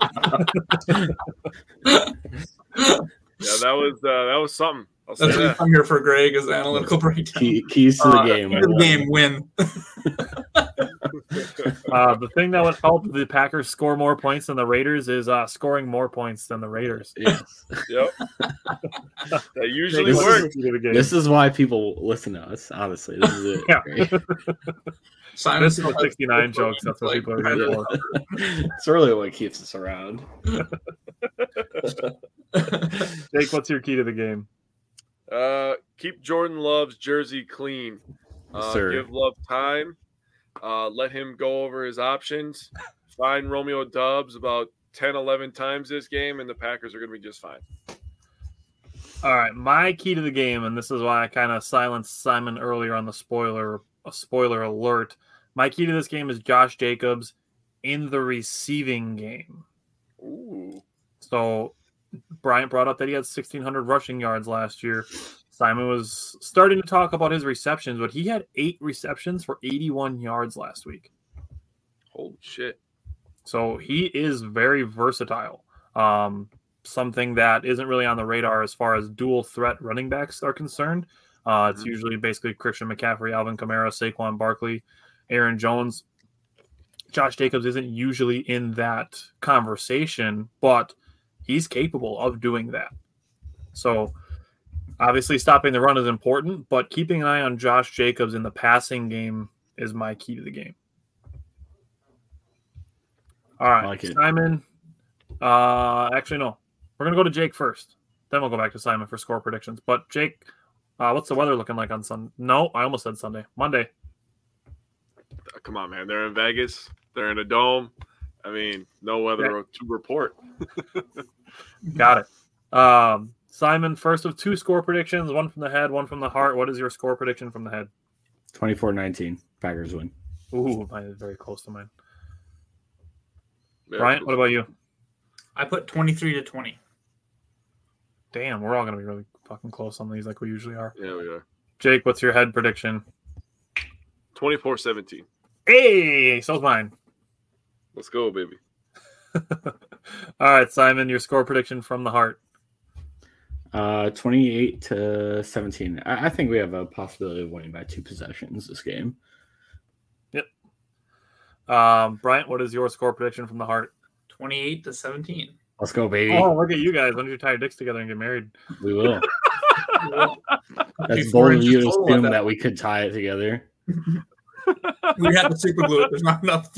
Yeah, that was uh, that was something. I'll say That's what that. I'm here for, Greg, is analytical breakdown. Key, keys to the Uh, game. key to the game win. Uh, the thing that would help the Packers score more points than the Raiders is uh, scoring more points than the Raiders. Yes. Yep. that usually This works. the key to the game. This is why people listen to us. Honestly, this is it. Yeah. Right? Simon This is still the has 69 jokes. That's what like, people are kind here of- for. it's really what keeps us around. Jake, what's your key to the game? Uh, keep Jordan Love's jersey clean. Uh, Sir. give Love time. Uh, let him go over his options. Find Romeo Doubs about 10, 11 times this game, and the Packers are going to be just fine. All right, my key to the game, and this is why I kind of silenced Simon earlier on the spoiler a spoiler alert. My key to this game is Josh Jacobs in the receiving game. Ooh. So Bryant brought up that he had 1,600 rushing yards last year. Simon was starting to talk about his receptions, but he had eight receptions for 81 yards last week. Holy shit. So he is very versatile. Um, something that isn't really on the radar as far as dual threat running backs are concerned. Uh, it's Mhm. usually basically Christian McCaffrey, Alvin Kamara, Saquon Barkley, Aaron Jones. Josh Jacobs isn't usually in that conversation, but he's capable of doing that. So obviously stopping the run is important, but keeping an eye on Josh Jacobs in the passing game is my key to the game. All right, like. Simon. Uh, actually, no. We're gonna go to Jake first. Then we'll go back to Simon for score predictions. But Jake, uh, what's the weather looking like on Sunday? No, I almost said Sunday. Monday. come on, man. They're in Vegas. They're in a dome. I mean, no weather to report. Got it. Um, Simon, first of two score predictions, one from the head, one from the heart. What is your score prediction from the head? 24-19. Packers win. Ooh, mine is very close to mine. Yeah, Bryant, what about you? I put 23 to 20. Damn, we're all gonna be really fucking close on these, like we usually are. Yeah, we are. Jake, what's your head prediction? 24 17. Hey, so's mine. Let's go, baby. all right, Simon, your score prediction from the heart. Uh, 28 to 17. I, I think we have a possibility of winning by two possessions this game. Yep. Um, Bryant, what is your score prediction from the heart? 28 to 17. Let's go, baby. Oh, look at you guys. When did you tie your dicks together and get married? We will. That's Before bold of you to inches total, I assume bet. that we could tie it together. We have the super glue. There's not enough.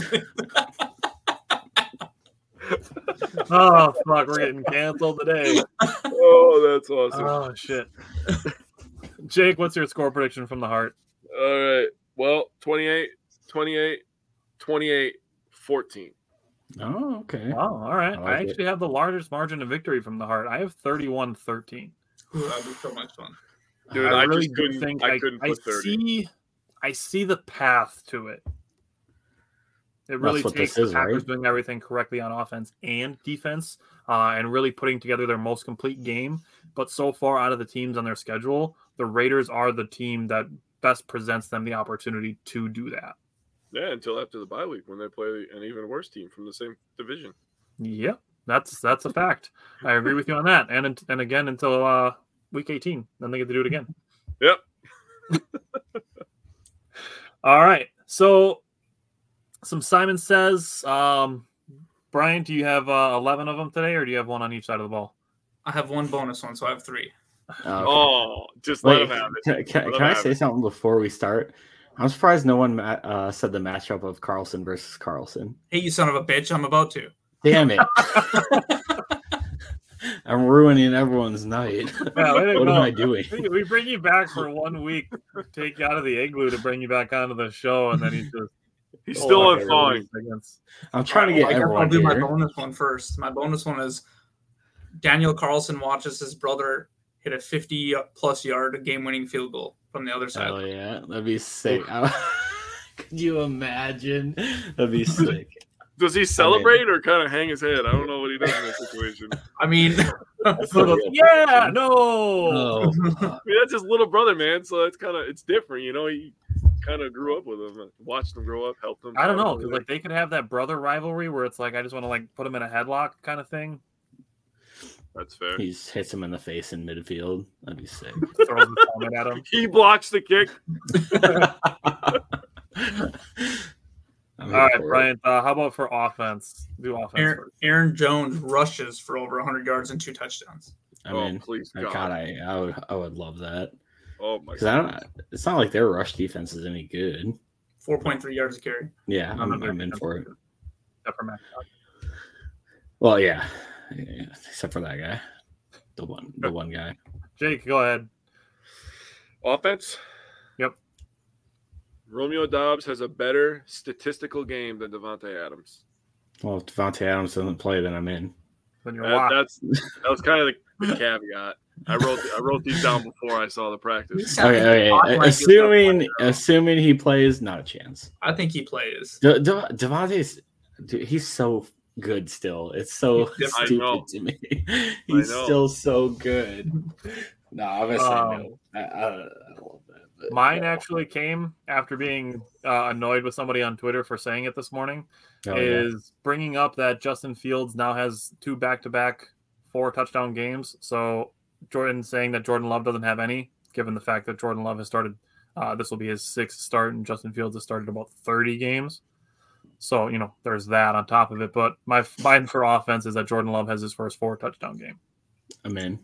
Oh fuck, we're getting canceled today. Oh, that's awesome. Oh shit. Jake, what's your score prediction from the heart? All right. Well, 28, 28, 28, 14. Oh, okay. Wow, all right. I I, like it. actually have the largest margin of victory from the heart. I have 31 13. That'd be so much fun. Dude, I I, really just do couldn't, think I I, couldn't I put 30. see I see the path to it. It really takes this the is, Packers right? doing everything correctly on offense and defense, uh, and really putting together their most complete game. But so far, out of the teams on their schedule, the Raiders are the team that best presents them the opportunity to do that. Yeah, until after the bye week when they play an even worse team from the same division. Yep, that's that's a fact. I agree with you on that. And and again until uh, week 18, then they get to do it again. Yep. All right. So some Simon says, um, Brian, do you have uh, 11 of them today, or do you have one on each side of the ball? I have one bonus one, so I have three. Okay. Oh, just let Wait, them have it. can, can, can I say it. something before we start? I'm surprised no one uh, said the matchup of Carlson versus Carlson. Hey, you son of a bitch! I'm about to. Damn it. I'm ruining everyone's night. Yeah, what go. am I doing? We- We bring you back for one week, take you out of the igloo to bring you back onto the show, and then he's just He's oh, still Oh, on okay, thawing. against- I'm trying to get I guess everyone I'll do my bonus one first. My bonus one is Daniel Carlson watches his brother hit a 50 plus yard game winning field goal from the other side. Oh yeah, that'd be sick. Could you imagine? That'd be sick. Does he celebrate or kind of hang his head? I don't know what he does in that situation. I mean, That's yeah, question. no. Oh, I mean, that's his little brother, man. So it's kind of it's different, you know. He kind of grew up with him, watched them grow up, helped them. I don't know because like they could have that brother rivalry where it's like I just want to like put him in a headlock kind of thing. that's fair. he just hits him in the face in midfield. That'd be sick. Throws his helmet at him. He blocks the kick. I'm All here right, for it. Brian. Uh, how about for offense? Do offense Aaron, first. Aaron Jones rushes for over 100 yards and two touchdowns. I oh, mean, please, God, God. I, I would, I would love that oh my because I don't. It's not like their rush defense is any good. 4.3 yards a carry. Yeah, I'm, of their I'm in for it. Except for Mac Well, yeah, Yeah, except for that guy, the one, the one guy. Jake, go ahead. Offense. Yep. Romeo Doubs has a better statistical game than Davante Adams. Well, if Davante Adams doesn't play, then I'm in. Then you're That, locked. that's that was kind of the, the caveat. I wrote I wrote these down before I saw the practice. Okay, okay. Assuming, assuming he plays, not a chance. I think he plays. De- De- Davante's, dude, he's so good still. It's so He's different. I know. stupid to me. He's still so good. No, I'm gonna say Um, no. I, I, I love that. but- Mine actually came after being uh, annoyed with somebody on Twitter for saying it this morning. Oh, yeah. is bringing up that Justin Fields now has two back-to-back four touchdown games. So Jordan saying that Jordan Love doesn't have any, given the fact that Jordan Love has started. Uh, this will be his sixth start, and Justin Fields has started about 30 games. So you know, there's that on top of it. But my mine for offense is that Jordan Love has his first four touchdown game. I'm in.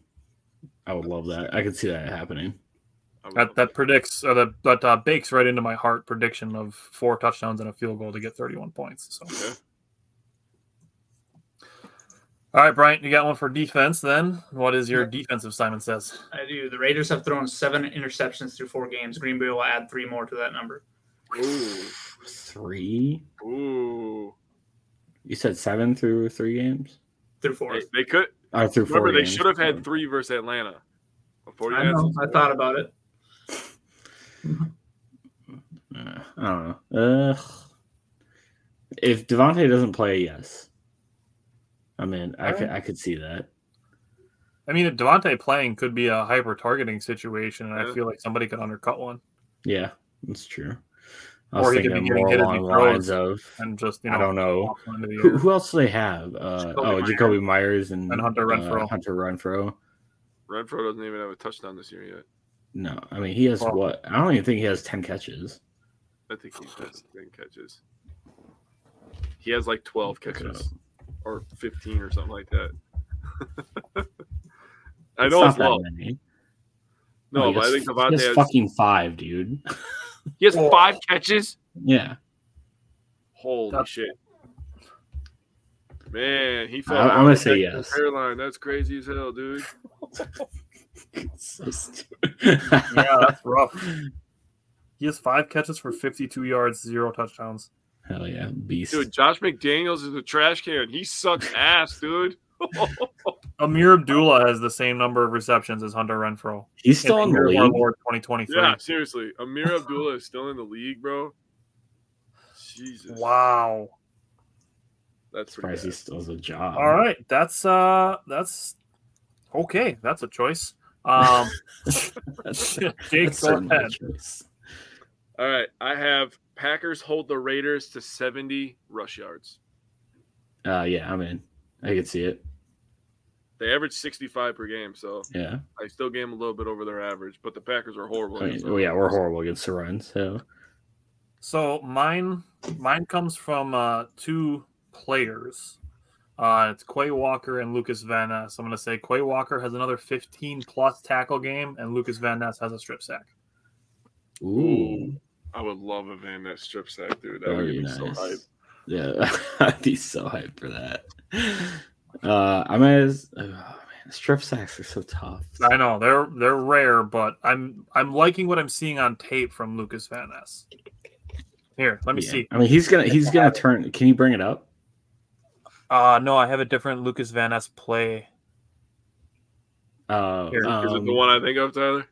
I would love that. I could see that happening. That that predicts or that that uh, bakes right into my heart prediction of four touchdowns and a field goal to get 31 points. So. Okay. All right, Bryant, you got one for defense then. What is your defensive Simon says? I do. The Raiders have thrown seven interceptions through four games. Green Bay will add three more to that number. Ooh, Three. ooh. You said seven through three games. through four. they could Or through four. remember they games. should have had three versus Atlanta. Before you I know. I thought about it. Uh, I don't know. Ugh. If Davante doesn't play, yes. I mean, I could I could see that. I mean, Davante playing could be a hyper targeting situation, and Yeah. I feel like somebody could undercut one Yeah, that's true. I Or was he could be getting more hit along the lines of and just you know. I don't know. off into the who, who else do they have? Uh, Jakobi oh, Meyers. Jakobi Meyers and, And Hunter Renfrow. Uh, Hunter Renfrow. Renfrow doesn't even have a touchdown this year yet. No, I mean he has Well- what? I don't even think he has ten catches. I think he has ten catches. He has like twelve Look it catches or fifteen or something like that. I It's know not it's that low. many. No, he but I has- think he Davante has has, fucking five, dude. he has five catches. yeah, Holy That's- shit. Man, he I- fell. I'm gonna say yes. Hairline. That's crazy as hell, dude. so yeah, that's rough. He has five catches for 52 yards, zero touchdowns. Hell yeah, beast. Dude, Josh McDaniels is a trash can. He sucks ass, dude. Ameer Abdullah has the same number of receptions as Hunter Renfrow. He's still in the Year league. Lord 2023. yeah, seriously. Ameer Abdullah is still in the league, bro. Jesus. Wow. That's pretty Surprised he still has a job. All right, that's uh, that's okay. That's a choice. Um, That's, Jake, that's go certainly a ahead. choice. All right. I have Packers hold the Raiders to 70 rush yards. Uh, yeah, I'm in. I can see it. They average 65 per game, so Yeah. I still game a little bit over their average, but the Packers are horrible. I mean, against well, yeah, we're horrible against the run. So So mine mine comes from uh, two players. Uh, it's Quay Walker and Lukas Van Ness. I'm going to say Quay Walker has another 15 plus tackle game, and Lukas Van Ness has a strip sack. ooh, I would love a Van Ness strip sack, dude. That that would would be me so nice. hyped. yeah, I'd be so hyped for that. Uh, I'm as oh, man, strip sacks are so tough. I know they're they're rare, but I'm I'm liking what I'm seeing on tape from Lukas Van Ness. Here, let me Yeah. see. I mean, he's gonna he's gonna turn. Can you bring it up? Uh no, I have a different Lukas Van Ness play. Uh, Here. Is it um, the one I think of, Tyler?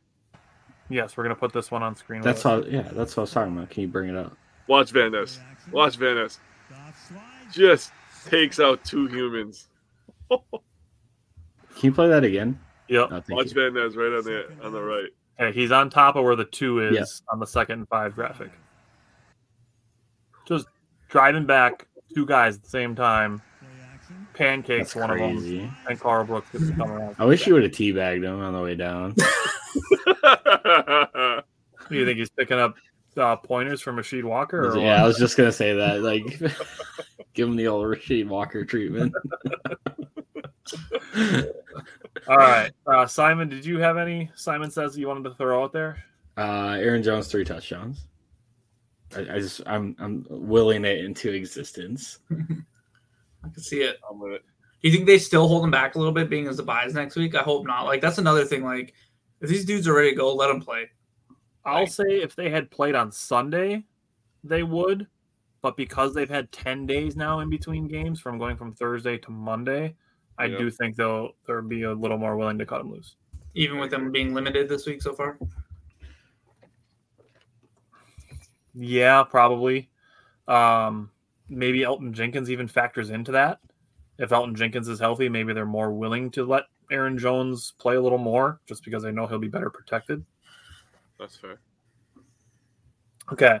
Yes, we're gonna put this one on screen. That's with us. all. Yeah, that's what I was talking about. Can you bring it up? Watch Van Ness. Watch Van Ness. Just takes out two humans. Can you play that again? Yep. No, Watch you. Van Ness right on the on the right. Okay, he's on top of where the two is Yeah. on the second and five graphic. Just driving back, two guys at the same time. Pancakes, That's one of them, and Karl Brooks gets come around. I wish you would have teabagged him on the way down. Do you think he's picking up uh, pointers from Rasheed Walker? Or yeah, I was just gonna say that. Like, give him the old Rasheed Walker treatment. All right, uh, Simon, did you have any? Simon says you wanted to throw out there. Uh, Aaron Jones three touchdowns. I, I just I'm I'm willing it into existence. I can see it. I'm with it. Do you think they still hold him back a little bit, being as the buys next week? I hope not. Like that's another thing. Like if these dudes are ready to go, let them play. I'll Right. say if they had played on Sunday, they would. But because they've had 10 days now in between games from going from Thursday to Monday, I Yeah. do think they'll they'll be a little more willing to cut them loose. Even with them being limited this week so far. Yeah, probably. Um, maybe Elgton Jenkins even factors into that. If Elgton Jenkins is healthy, maybe they're more willing to let Aaron Jones play a little more just because I know he'll be better protected. That's fair. Okay.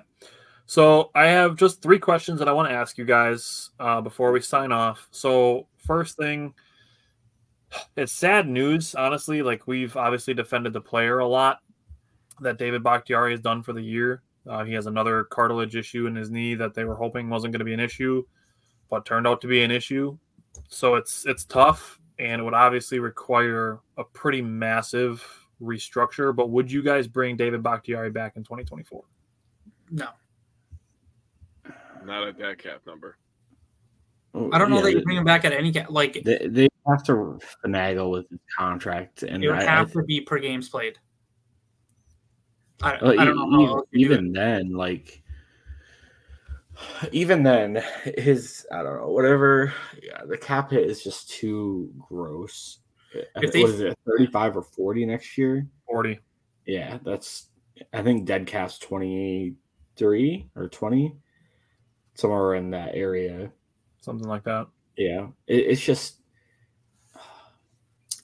So I have just three questions that I want to ask you guys uh, before we sign off. So, first thing, it's sad news, honestly. Like, we've obviously defended the player a lot that David Bakhtiari has done for the year. Uh, he has another cartilage issue in his knee that they were hoping wasn't going to be an issue, but turned out to be an issue. So it's it's tough, and it would obviously require a pretty massive restructure. But would you guys bring David Bakhtiari back in 2024? No. Not at that cap number. I don't know Yeah, that you they- bring him back at any ca- like They, they have to finagle with his contract, and it would I, have I, to be per games played. I, well, I don't know how even, else you do it. even then, like Even then, his I don't know whatever. Yeah, the cap hit is just too gross. If they- what is it, thirty-five or forty next year? 40. Yeah, that's. I think dead cap's twenty-three or twenty, somewhere in that area. Something like that. Yeah, it, it's just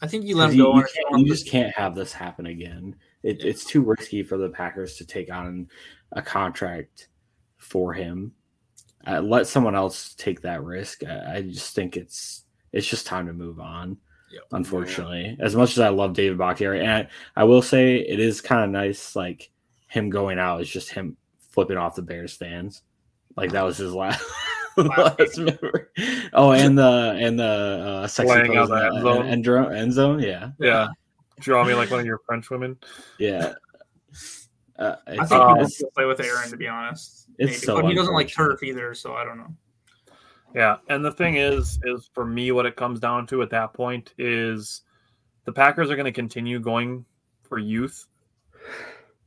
I think you let him go. you you you just can't have this happen again. It, It's too risky for the Packers to take on a contract for him. Uh, let someone else take that risk. I, I just think it's it's just time to move on. Yep. Unfortunately, as much as I love David Bakhtiari, and I, I will say it is kind of nice, like him going out is just him flipping off the Bears fans. Like that was his last. last memory. Oh, and the and the uh, sexy Playing out pose the in end the zone. end, zone. end zone. Yeah, Yeah. Draw me like one of your French women. yeah. Uh, I think Um, he it's- play with Aaron, to be honest. It's so but he doesn't like turf either, so I don't know. Yeah, and the thing is, is for me, what it comes down to at that point is the Packers are going to continue going for youth,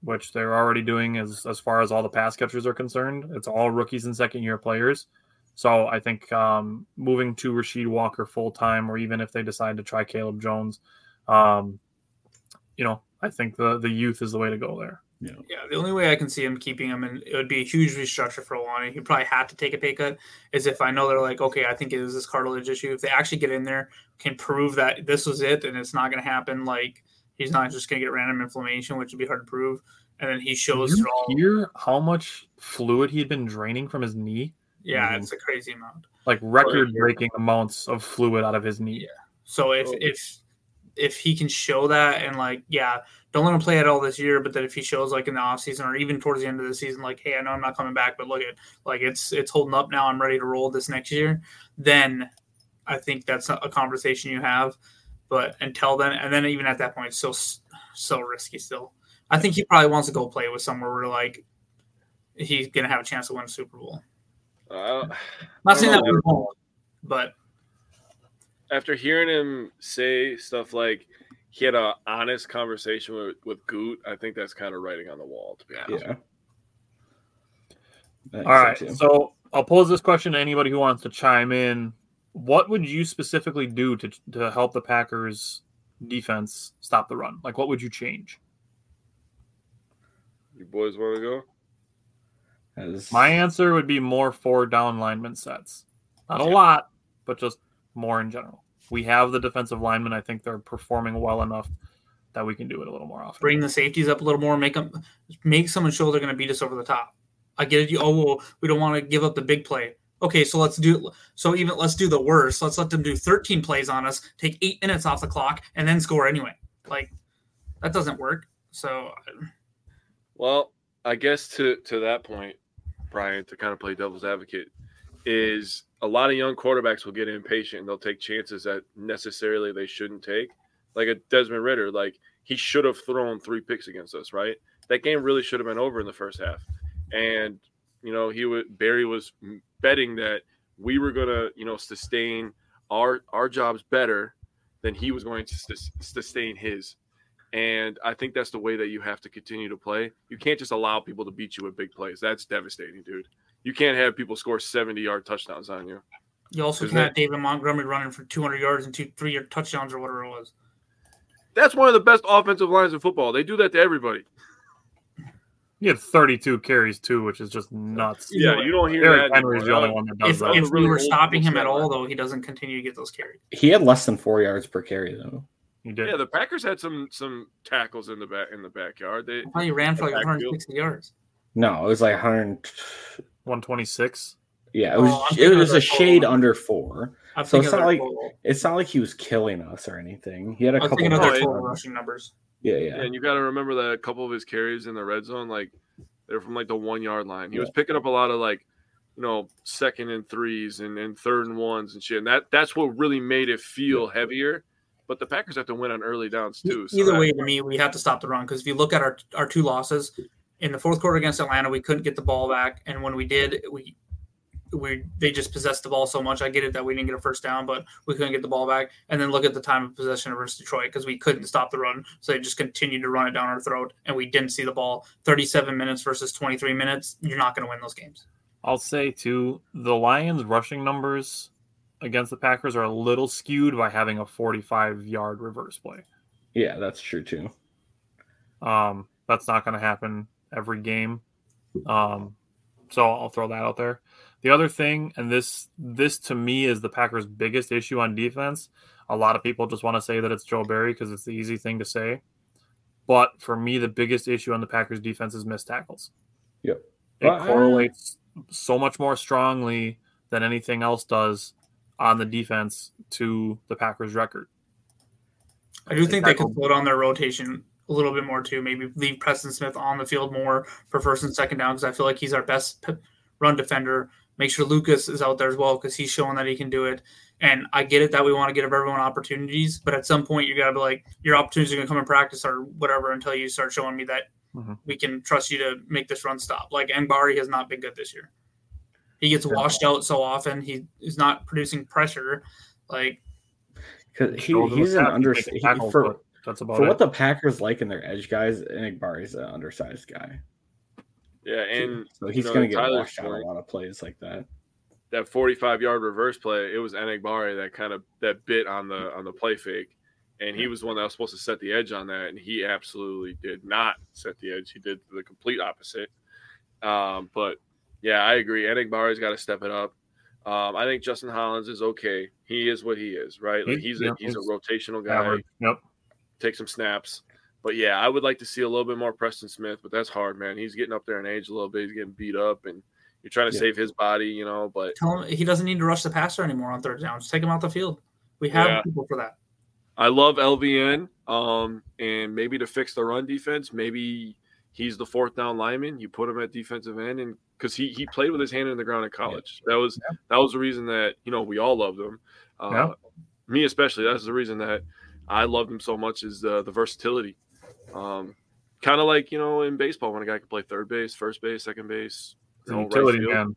which they're already doing as as far as all the pass catchers are concerned. It's all rookies and second year players. So I think um, moving to Rasheed Walker full time, or even if they decide to try Caleb Jones, um, you know, I think the the youth is the way to go there. Yeah, the only way I can see him keeping him, and it would be a huge restructure for Alani. He probably had to take a pay cut. Is if I know they're like, okay, I think it was this cartilage issue. If they actually get in there, can prove that this was it, and it's not going to happen. Like he's not just going to get random inflammation, which would be hard to prove. And then he shows Did through all. you hear how much fluid he'd been draining from his knee? Yeah, Mhm. it's a crazy amount. Like record breaking amounts of fluid out of his knee. Yeah. So if Oh. if if he can show that and like yeah, don't let him play it all this year, but that if he shows like in the offseason or even towards the end of the season, like, hey, I know I'm not coming back, but look at like it's it's holding up now, I'm ready to roll this next year, then I think that's a conversation you have. But until then, and then even at that point, it's still s- so risky still. I think he probably wants to go play with somewhere where like he's gonna have a chance to win a Super Bowl. Uh, Not saying that don't we know. won't, but after hearing him say stuff like he had a honest conversation with, with Gute, I think that's kind of writing on the wall. To be honest, yeah. All right. so, too. So I'll pose this question to anybody who wants to chime in. What would you specifically do to to help the Packers defense stop the run? Like what would you change? you boys want to go? As- My answer would be more four down lineman sets. Not a lot, but just more in general. We have the defensive linemen. I think they're performing well enough that we can do it a little more often. bring the safeties up a little more, make them make someone show they're going to beat us over the top. I get it. You oh well, we don't want to give up the big play. Okay, so let's do so even let's do the worst. Let's let them do 13 plays on us, take eight minutes off the clock, and then score anyway. Like that doesn't work. So Well, I guess to to that point, Brian, to kind of play devil's advocate, is a lot of young quarterbacks will get impatient and they'll take chances that necessarily they shouldn't take. Like a Desmond Ridder, like he should have thrown three picks against us, right? That game really should have been over in the first half. And you know, he would Barry was betting that we were gonna, you know, sustain our our jobs better than he was going to sus- sustain his. And I think that's the way that you have to continue to play. You can't just allow people to beat you with big plays. That's devastating, dude. You can't have people score 70 yard touchdowns on you. you also can't that- have David Montgomery running for 200 yards and two three yard touchdowns or whatever it was. That's one of the best offensive lines in football. They do that to everybody. He had 32 carries too, which is just nuts. Yeah, you don't hear Derrick that. Henry's the only one that does If, that. if a really we were stopping him at all, though, he doesn't continue to get those carries. he had less than four yards per carry though. He did. Yeah, the Packers had some some tackles in the back in the backyard. They I thought he ran for like Backfield. 160 yards. No, it was like 100. 126. Yeah, it Oh, was. I'm it thinking was a shade total. under four. I'm So it's not like- total. It's not like he was killing us or anything. He had a I was couple. of of Oh, total rushing numbers. Yeah, yeah. and you got to remember that a couple of his carries in the red zone, like they're from like the one yard line. He was picking up a lot of like, you know, second and threes and, and third and ones and shit. And that that's what really made it feel heavier. But the Packers have to win on early downs too. so Either that- way, to me, we have to stop the run because if you look at our our two losses in the fourth quarter against Atlanta, we couldn't get the ball back, and when we did, we we they just possessed the ball so much. I get it that we didn't get a first down, but we couldn't get the ball back. And then look at the time of possession versus Detroit because we couldn't stop the run, so they just continued to run it down our throat, and we didn't see the ball. Thirty-seven minutes versus twenty-three minutes, you're not going to win those games. I'll say too, the Lions rushing numbers against the Packers are a little skewed by having a 45 yard reverse play. Yeah, that's true too. Um, that's not going to happen every game. Um, so I'll throw that out there. The other thing, and this this to me is the Packers' biggest issue on defense. A lot of people just want to say that it's Joe Barry because it's the easy thing to say. But for me, the biggest issue on the Packers' defense is missed tackles. Yep. It Well, uh, correlates so much more strongly than anything else does on the defense to the Packers' record. I do think they Tackle. could slow down their rotation a little bit more too. Maybe leave Preston Smith on the field more for first and second down because I feel like he's our best p- run defender. Make sure Lukas is out there as well because he's showing that he can do it. And I get it that we want to give everyone opportunities, but at some point you got to be like, your opportunities are going to come in practice or whatever until you start showing me that Mhm. we can trust you to make this run stop. Like Enagbare has not been good this year. He gets washed out so often. He is not producing pressure. Like Because he, he's an tackle, under he- for but that's about for it. what the Packers like in their edge guys. Enagbare is an undersized guy, Yeah, and so he's know, going to get Tyler's washed out a lot of plays like that. that 45 yard reverse play, it was Enagbare that kind of that bit on the on the play fake, and he was one that was supposed to set the edge on that, and he absolutely did not set the edge. He did the complete opposite. Um, but yeah, I agree. Enagbare's got to step it up. Um, I think Justin Hollins is okay. He is what he is, right? Like he's yeah, a he's a rotational guy. Average. Yep. Take some snaps. But yeah, I would like to see a little bit more Preston Smith, but that's hard, man. He's getting up there in age a little bit. He's getting beat up, and you're trying to Yeah. save his body, you know. But tell him he doesn't need to rush the passer anymore on third down. Just take him out the field. We have Yeah. people for that. I love LVN. Um, and maybe to fix the run defense, maybe he's the fourth down lineman. You put him at defensive end, and because he he played with his hand in the ground in college. That was that was the reason that you know we all loved him. Uh, Yeah. Me especially. That's the reason that I loved him so much is the the versatility. Um, kind of like you know in baseball when a guy can play third base, first base, second base, you know, right Utility field. man.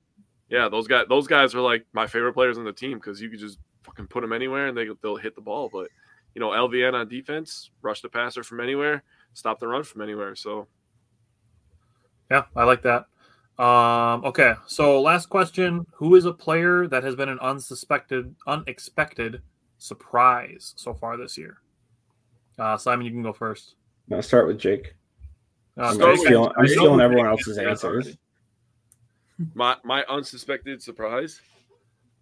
Yeah, those guys those guys are like my favorite players on the team because you could just fucking put them anywhere and they they'll hit the ball. But you know, LVN on defense, rush the passer from anywhere, stop the run from anywhere. So Yeah, I like that. Um, okay, so last question: Who is a player that has been an unsuspected, unexpected surprise so far this year? Uh, Simon, you can go first. Now start with Jake. Uh, I'm, Start with- stealing, I'm stealing everyone else's answers. my my unsuspected surprise,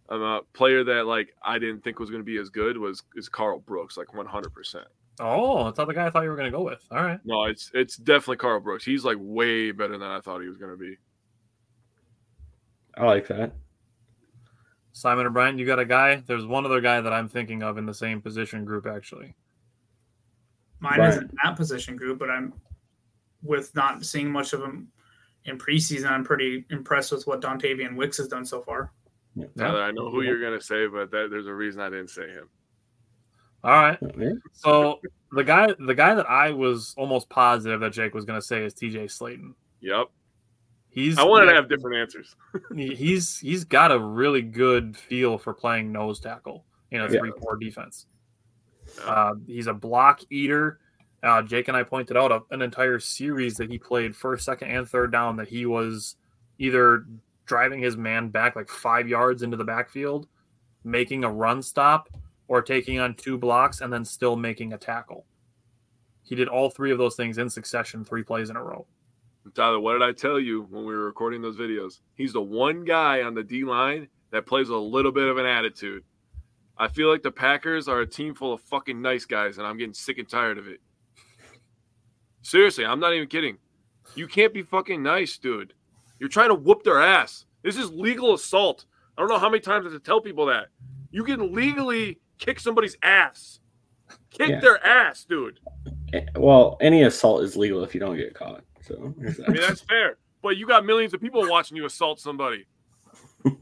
um, a player that like I didn't think was going to be as good was is Karl Brooks, like one hundred percent. oh, that's not the guy I thought you were going to go with. All right. No, it's it's definitely Karl Brooks. He's like way better than I thought he was going to be. I like that. Simon and Brian, you got a guy. There's one other guy that I'm thinking of in the same position group, actually. Mine Right. isn't that position group, but I'm with not seeing much of him in preseason. I'm pretty impressed with what Dontayvion Wicks has done so far. Yeah. Tyler, I know who you're going to say, but that, there's a reason I didn't say him. All right. Yeah. So the guy, the guy that I was almost positive that Jake was going to say is T.J. Slaton. Yep. He's I wanted to have different answers. he's he's got a really good feel for playing nose tackle in a Yeah. three four defense. Uh, he's a block eater. Uh, Jake and I pointed out a, an entire series that he played first, second, and third down that he was either driving his man back like five yards into the backfield, making a run stop, or taking on two blocks and then still making a tackle. He did all three of those things in succession, three plays in a row. Tyler, what did I tell you when we were recording those videos? He's the one guy on the D line that plays a little bit of an attitude. I feel like the Packers are a team full of fucking nice guys, and I'm getting sick and tired of it. Seriously, I'm not even kidding. You can't be fucking nice, dude. You're trying to whoop their ass. This is legal assault. I don't know how many times I have to tell people that. You can legally kick somebody's ass. Kick Yeah. their ass, dude. Eh, Well, any assault is legal if you don't get caught. So I mean, that's fair. But you got millions of people watching you assault somebody.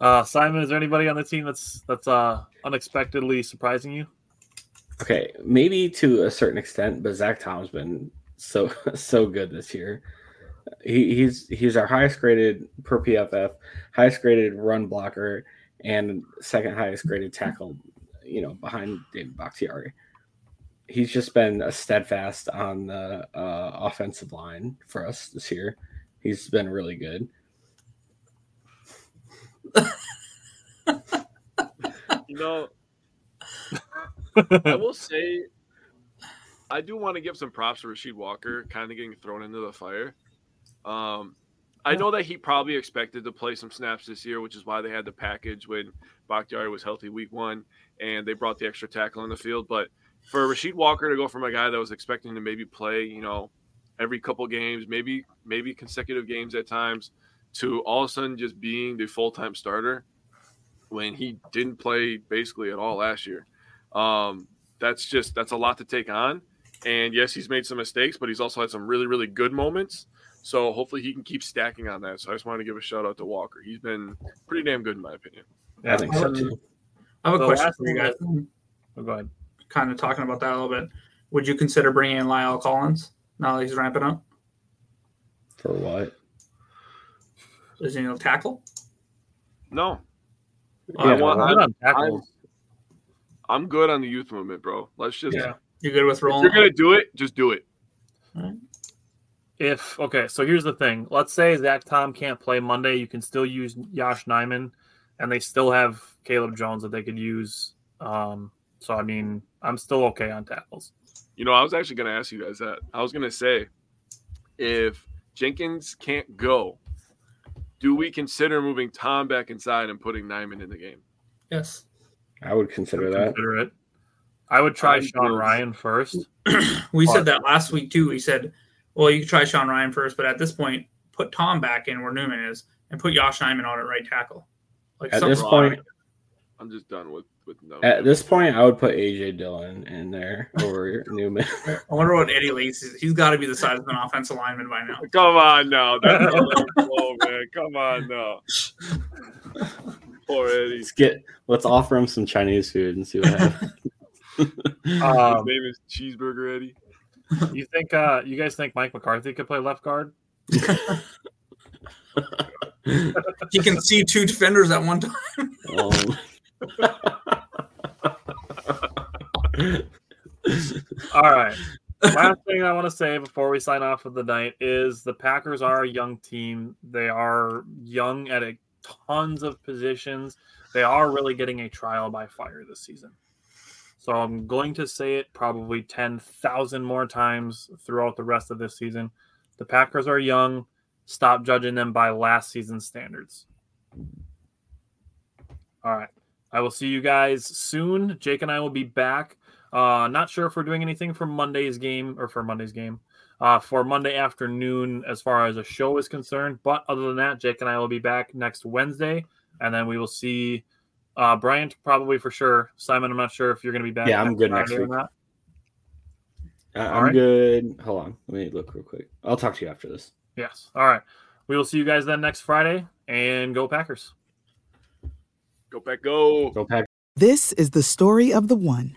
Uh, Simon, is there anybody on the team that's that's uh, unexpectedly surprising you? okay, maybe to a certain extent, but Zach Tom's been so so good this year. He, he's he's our highest graded per PFF, highest graded run blocker, and second highest graded tackle. You know, behind David Bakhtiari. He's just been a steadfast on the uh, offensive line for us this year. He's been really good. You know, I will say, I do want to give some props to Rasheed Walker, kind of getting thrown into the fire. Um, I know that he probably expected to play some snaps this year, which is why they had the package when Bakhtiari was healthy week one, and they brought the extra tackle on the field. But for Rasheed Walker to go from a guy that was expecting to maybe play, you know, every couple games, maybe maybe consecutive games at times, to all of a sudden just being the full time starter when he didn't play basically at all last year. Um, that's just that's a lot to take on. And yes, he's made some mistakes, but he's also had some really really good moments. So hopefully he can keep stacking on that. So I just wanted to give a shout out to Walker. He's been pretty damn good in my opinion. I think so too. I have a The question for you guys. Oh, go ahead. Kind of talking about that a little bit. Would you consider bringing in La'el Collins now that he's ramping up? For what? Is he a tackle? No, I Yeah, want. Good I'm, on tackles. I'm good on the youth movement, bro. Let's just. Yeah. You good with If rolling? you're gonna do it, just do it. If okay, so here's the thing. Let's say Zach Tom can't play Monday, you can still use Yosh Nijman, and they still have Caleb Jones that they could use. Um, so I mean, I'm still okay on tackles. You know, I was actually gonna ask you guys that. I was gonna say, if Jenkins can't go, do we consider moving Tom back inside and putting Nijman in the game? yes. I would consider that. Consider it. I would try I'm Sean good. Ryan first. We said that last week too. We said, well, you could try Sean Rhyan first, but at this point, put Tom back in where Newman is and put Yosh Nijman on at right tackle. Like At this point, I'm just done with with no. at this point, I would put AJ Dillon in there over Newman. I wonder what Eddie Lacy is. He's got to be the size of an offensive lineman by now. Come on now, that's low man. Come on now. Poor Eddie. Let's get let's offer him some Chinese food and see what happens. Um, His name is Cheeseburger Eddie. you think uh, you guys think Mike McCarthy could play left guard? He can see two defenders at one time. Um, All right. Last thing I want to say before we sign off for the night is the Packers are a young team. They are young at a tons of positions. They are really getting a trial by fire this season. So I'm going to say it probably 10,000 more times throughout the rest of this season. The Packers are young. Stop judging them by last season's standards. All right. I will see you guys soon. Jake and I will be back. Uh, not sure if we're doing anything for Monday's game or for Monday's game. Uh, for Monday afternoon, as far as a show is concerned. But other than that, Jake and I will be back next Wednesday, and then we will see uh, Bryant probably for sure. Simon, I'm not sure if you're going to be back. Yeah, I'm good next Friday or week. not. I- All I'm right. good. Hold on, let me look real quick. I'll talk to you after this. Yes. All right. We will see you guys then next Friday, and go Packers. Go Pack, go. Go Pack. This is the story of the one.